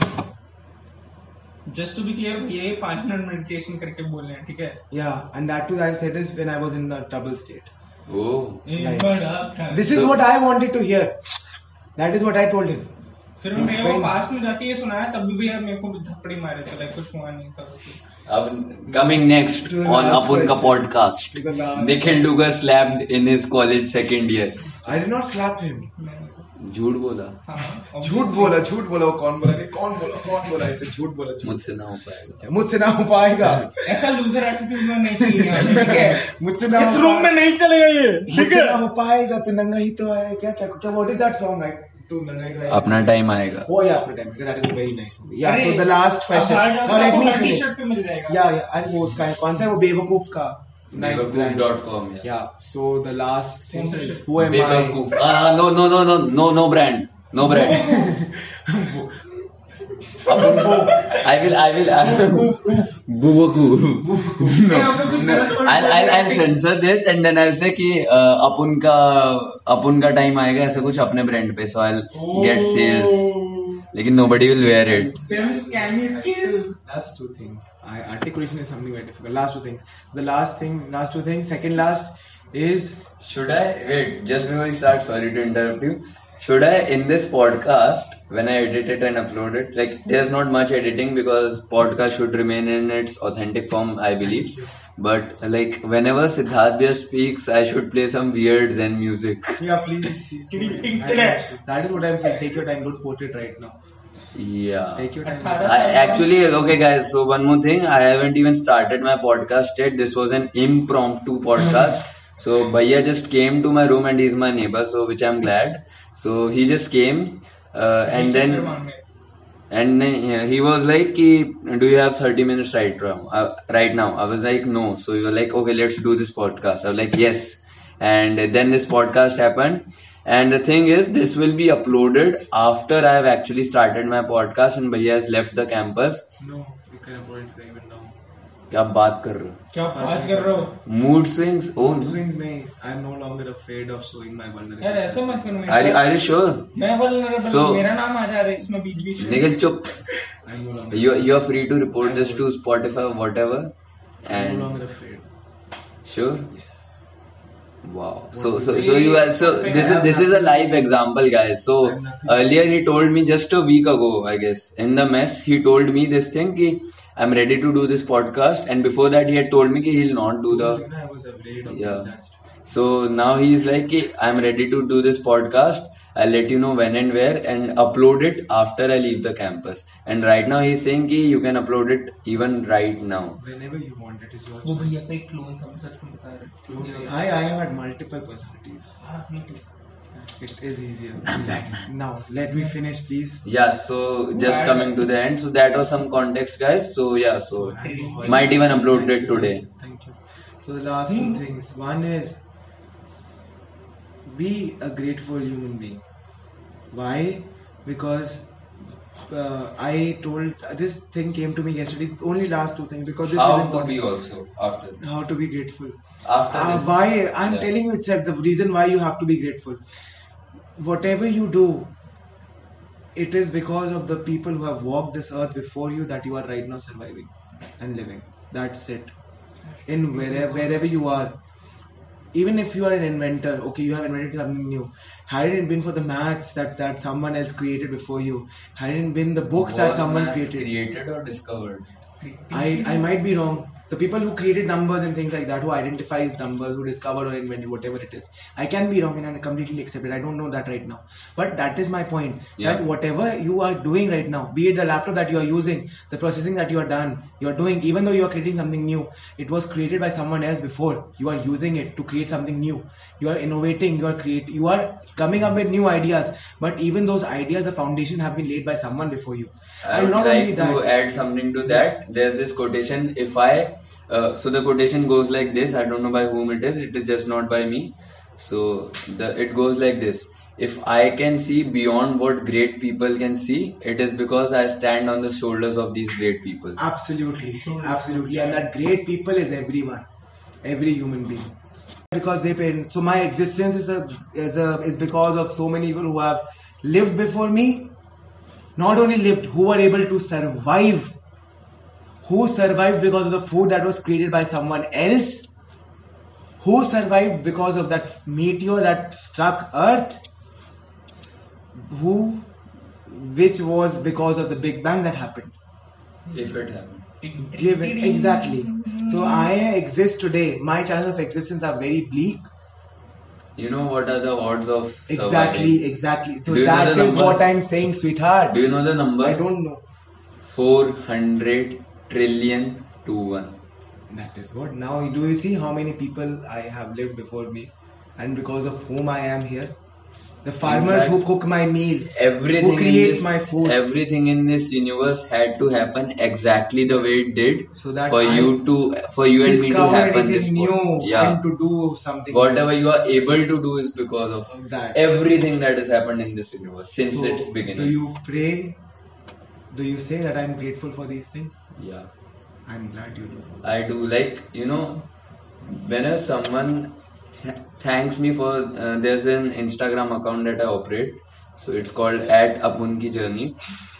Just to be clear ये पाँच minute meditation करके बोल रहे हैं ठीक है Yeah, and that too I said is when I was in the trouble state. Oh. बड़ा This is So- what I wanted to hear. That is what I told him. फिर मैं वो When- पास में जाके ये सुनाया तब भी भैया मेरे को थप्पड़ी मारे थे लाइक कुछ हुआ नहीं था अब coming next To the on last Apun ka question. podcast. To the last- Nikhil Dugar slapped in his college him. मैं- झूठ बोला। हाँ झूठ बोला झूठ बोला वो कौन बोला नहीं कौन बोला कौन बोला इसे झूठ बोला मुझसे ना हो पाएगा। मुझसे ना हो पाएगा? ऐसा लूजर एटीट्यूड में नहीं चाहिए। ठीक है। मुझसे ना इस रूम में नहीं चलेगा ये। ठीक मुझसे ना हो पाएगा तो नंगा ही तो है। क्या क्या क्या व्हाट इज़ दैट सॉन्ग आई नंगा ही है अपना टाइम आएगा Oh yeah, अपना time that is very nice yeah so the last question या या अरे वो उसका है। कौन सा है? वो बेवकूफ़ का। अपन का टाइम आएगा ऐसा कुछ अपने ब्रांड पे so I get sales Like nobody will wear it. Scammy skills. Last two things. I, articulation is something very difficult. Last two things. The last thing, last two things. Second last is should I wait? Just before you start, sorry to interrupt you. Should I in this podcast when I edit it and upload it? Like there's not much editing because podcast should remain in its authentic form, I believe. But like whenever Siddharth Bhaiya speaks, I should play some weird Zen music. Yeah, please, please. do it. I have no issues. That is what I'm saying. Take your time. Don't put it right now. Yeah. Take your time. I, actually, okay, guys. So one more thing, I haven't even started my podcast yet. This was an impromptu podcast. So Bhaiya just came to my room and he's my neighbor, so which I'm glad. So he just came, uh, and then and he was like, "Do you have 30 minutes right now?" Uh, right now, I was like, "No." So he was like, "Okay, let's do this podcast." I was like, "Yes." And then this podcast happened. And the thing is, this will be uploaded after I have actually started my podcast and Bhaiya has left the campus. No, you can avoid it even now. क्या बात कर रहे हो क्या बात कर रहे हो mood swings oh Mood swings may I'm no longer afraid of showing my यार ऐसे मत करो आर आर यू श्योर मैं vulnerable So- मेरा नाम आ जा रहा है इसमें बीच बीच में निखिल चुप I'm no longer. you you are free to report this to Spotify or whatever I'm no and longer afraid. sure Yes. Wow. So so so you guys so this is this is a live example, guys. So earlier he told me just a week ago, I guess, in the mess, he told me this thing ki I'm ready to do this podcast, and before that he had told me ki he'll not do the. I was afraid of Yeah. being judged. So now he's like ki I'm ready to do this podcast. I'll let you know when and where and upload it after I leave the campus. And right now he's saying ki you can upload it even right now. Whenever you want, it is your वो भैया choice. का एक clone था मैं सच में बता रहा हूँ I, I have had multiple personalities. हाँ, me too. It is easier. I'm Batman. Now, let me finish, please. Yeah, so just coming to the end. So that was some context, guys. So yeah, so I- might even upload Thank it you, today. Thank you. So the last two hmm. things. One is be a grateful human being. Why? Because uh, I told this thing came to me yesterday. Only last two things because this is How to be also after How to be grateful. after Uh, why? I'm Yeah. telling you itself the reason why you have to be grateful. Whatever you do, it is because of the people who have walked this earth before you that you are right now surviving and living. That's it. In wherever, wherever you are, even if you are an inventor, okay, you have invented something new. Had it been for the maths that, that someone else created before you, had it been the books that someone created, created or discovered? I, I might be wrong. The people who created numbers and things like that, who identifies numbers, who discovered or invented whatever it is, I can be wrong and I completely accept it. I don't know that right now. But that is my point. Yeah. That whatever you are doing right now, be it the laptop that you are using, the processing that you are done, you are doing, even though you are creating something new, it was created by someone else before. You are using it to create something new. You are innovating. You are create. You are coming up with new ideas. But even those ideas, the foundation have been laid by someone before you. I And would not only like that. to add something to that. There's this quotation. If I, uh, so the quotation goes like this. I don't know by whom it is. It is just not by me. So the it goes like this. If I can see beyond what great people can see, it is because I stand on the shoulders of these great people. Absolutely, absolutely, and that great people is everyone, every human being. Because they paid. So my existence is a is a is because of so many people who have lived before me. Not only lived, who were able to survive. Who survived because of the food that was created by someone else. Who survived because of that meteor that struck Earth. Who, which was because of the Big Bang that happened If it happened. given exactly so i exist today my chances of existence are very bleak You know what are the odds of surviving? exactly exactly so Do you know the is number? what i'm saying sweetheart Do you know the number? i don't know 400 trillion to 1. that is what now do you see how many people i have lived before me and because of whom i am here the farmers fact, who cook my meal Everything who create this, my food Everything in this universe had to happen exactly the way it did So that for I you to for you and me to happen this new Yeah. and to do something Whatever you are able to do is because of of that everything that has happened in this universe since so its beginning. do you pray do you say that i'm grateful for these things? Yeah. i'm glad you do. I do. Like you know whenever someone thanks me for uh, there's an Instagram account that I operate. So it's called at Apun Ki Journey.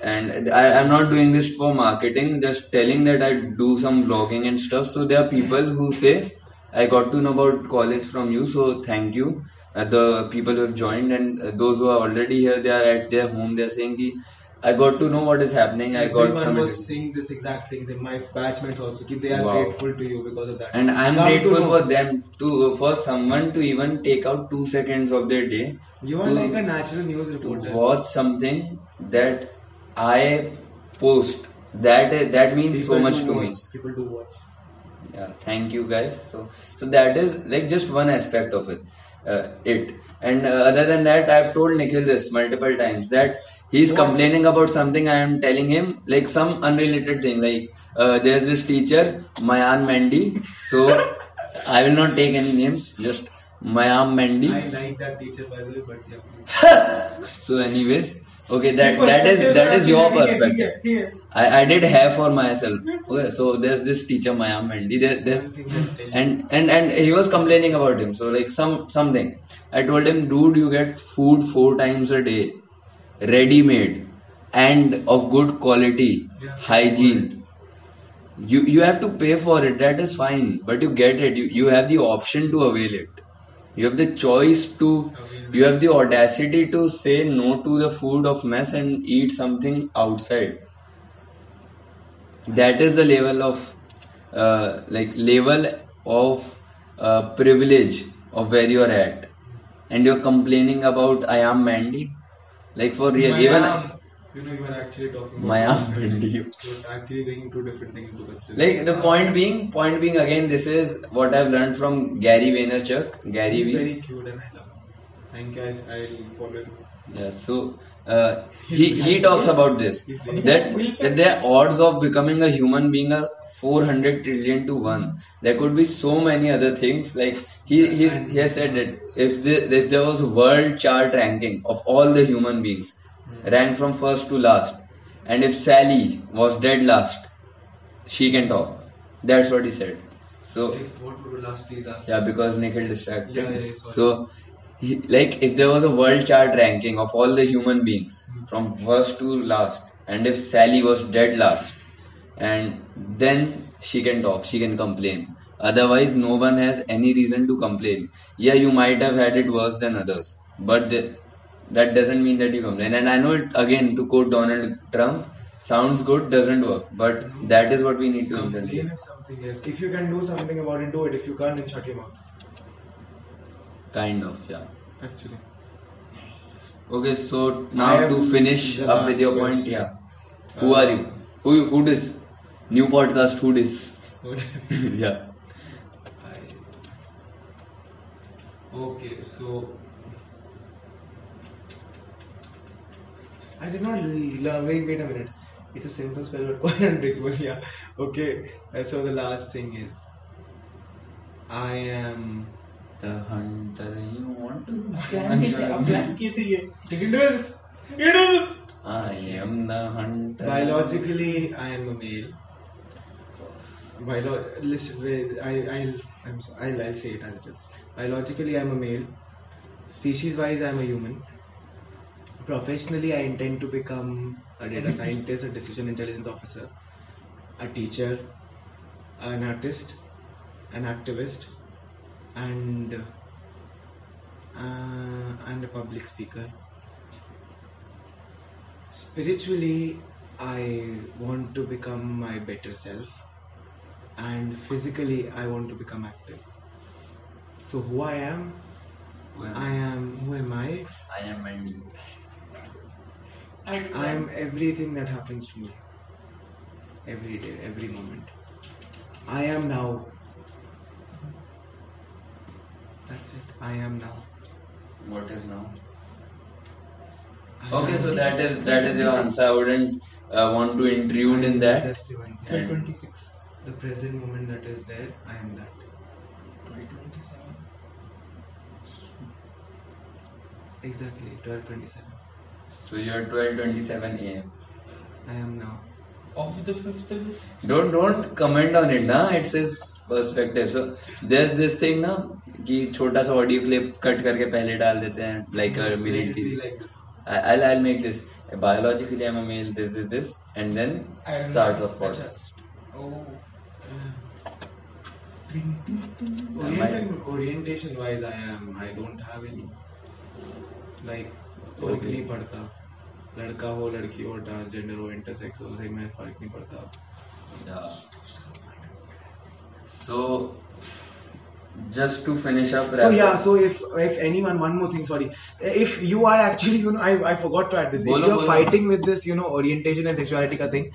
And I, I'm not doing this for marketing just telling that I do some vlogging and stuff. So there are people who say I got to know about college from you so thank you. Uh, the people who have joined and uh, those who are already here, they are at their home. They are saying, ki, "I got to know what is happening. I got Everyone some." was saying this exact thing thing. My batchmates also, ki they are Wow. grateful to you because of that. And I'm Come to grateful know. for them to for someone to even take out two seconds of their day You are to- like a natural news to reporter. watch something that I post. That that means so People much do to watch. me. People do watch. Yeah, thank you guys. So so that is like just one aspect of it. Uh, it and uh, other than that, I've told Nikhil this multiple times that he's What? complaining about something. I am telling him like some unrelated thing. Like uh, there's this teacher Mayan Mendy. So I will not take any names. Just Mayan Mendy. I like that teacher by the way, but yeah. So anyways, okay, that that is that is your perspective. I, I did have for myself. Okay, so there's this teacher Maya Mendy. There, there's One thing I'll tell you. and and and he was complaining about him. So like some something. I told him, dude, you get food four times a day, ready made, and of good quality, Yeah. hygiene. You you have to pay for it. That is fine, but you get it. You you have the option to avail it. You have the choice to. You have the audacity to say no to the food of mess and eat something outside that is the level of uh, like level of uh, privilege of where you are at and you're complaining about i am mandy like for real My even mom. You know, you are actually talking about. Two different Mendy. things. You're actually bringing two different things into consideration. like the point being point being again this is what i've learned from gary vaynerchuk gary He's v very cute and I love him. Thank you guys. I'll follow him. Yeah, so uh, he he talks about this that that the odds of becoming a human being a 400 trillion to one. There could be so many other things. Like he he's, he has said that if the, if there was a world chart ranking of all the human beings, hmm. ranked from first to last, and if Sally was dead last, she can talk. That's what he said. So If what would last please ask? yeah, because Nikhil distracted. Yeah, yeah, so, he, like, if there was a world chart ranking of all the human beings hmm. from first to last, and if Sally was dead last, and then she can talk, she can complain. Otherwise, no one has any reason to complain. Yeah, you might have had it worse than others, but the, that doesn't mean that you complain. And I know it again to quote Donald Trump, sounds good, doesn't work, but that is what we need to Complain is something else. If you can do something about it, do it. If you can't, then shut your mouth. Kind of, yeah. Actually. Okay, so now to finish up with your point, question. yeah. Who Uh, are you? Who who this? New podcast, who dis? yeah. Okay, so I did not love. Wait, wait a minute. It's a simple spell, but quite unbreakable. Yeah. Okay. Uh, so the last thing is, I am the hunter. You want to? i. You can do this. You do this. I am the hunter. Biologically, I am a male. Bio- listen, I, I'll, I'm, I'll, I'll say it as it is. Biologically, I'm a male. Species-wise, I'm a human. Professionally, I intend to become a data scientist, a decision intelligence officer, a teacher, an artist, an activist, and uh, and a public speaker. Spiritually, I want to become my better self, and physically, I want to become active. So, who I am, Who am I am. Who am I? I am Mandy. I I am everything that happens to me. Every day, every moment. I am now. That's it. I am now. What is now? I Okay, so that is that is your answer. I wouldn't uh, want to intrude in that. Just one. Twelve And- twenty-six. The present moment that is there, I am that. Twelve twenty-seven. Exactly, 1227. So you're 12:27 a.m. I am now. Of the fifth Don't don't comment on it, na. It's his perspective. So there's this thing ना कि छोटा सा audio clip cut करके पहले डाल देते हैं like this. I- I'll I'll make this biologically I'm a male this this this and then I start the podcast. Oh. Orientation, orientation wise, I am. I don't have any. Like, फ़र्क Okay. नहीं पड़ता लड़का हो लड़की हो transgender हो intersex हो सही में फ़र्क नहीं पड़ता. So, just to finish up. So yeah, so if if anyone, one more thing, sorry, if you are actually, you know, I, I forgot to add this. Bolo, if you're bolo. fighting with this, you know, orientation and sexuality ka thing,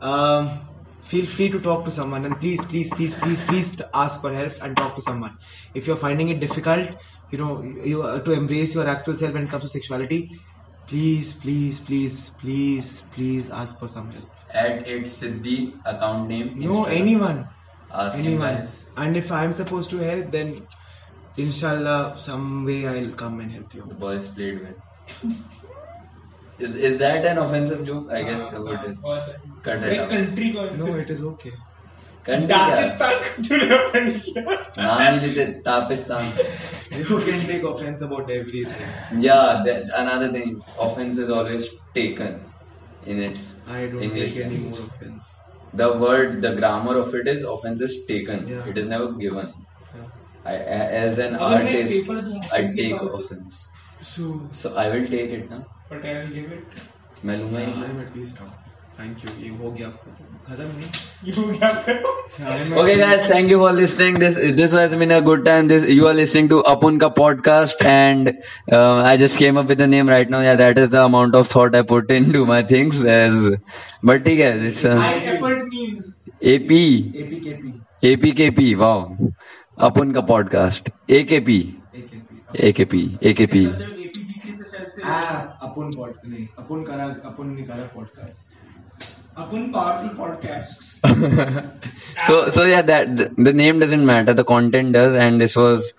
um, feel free to talk to someone and please, please, please, please, please ask for help and talk to someone. If you're finding it difficult, you know, you uh, to embrace your actual self when it comes to sexuality, please, please, please, please, please ask for some help. at its Siddhi account name. No, Instagram. anyone, Ask anyone. And if I'm supposed to help, then inshallah, some way I'll come and help you. The boys played with. Is, is that an offensive joke? I guess so it is. Cut it out. Country को No, it is okay. Country क्या? पाकिस्तान का तूने offend किया नाम नहीं लेते तापिस्तान. You can take offense about everything. Yeah, that, another thing. Offense is always taken in its I don't English take any language. more offense. The word, the grammar of it is offense is taken. Yeah. It is never given. Yeah. I, a- as an अगर मैं artist, paper दूँ, I offense take की बात है। offense. So, So I will take it ना. but I will give it मैं लूंगा ही. I'm at peace now. Thank you. ये हो गया खत्म. खत्म नहीं. you क्या करो I'm at Okay, peace. guys, thank you for listening. This this has been a good time. This you are listening to Apunka podcast, and uh, I just came up with the name right now. Yeah, that is the amount of thought I put into my things. As but ठीक है, it's uh, my effort means AP APKP. APKP. Wow, Apunka podcast AKP AKP. AKP AKP. मतलब APGP से शायद से Ah, अपन pod नहीं अपन करा अपन निकाला podcast upon powerful podcasts so so yeah that the, the name doesn't matter the content does and this was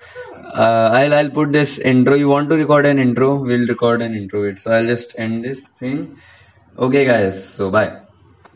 uh, I'll I'll put this intro you want to record an intro we'll record an intro it so I'll just end this thing okay guys so bye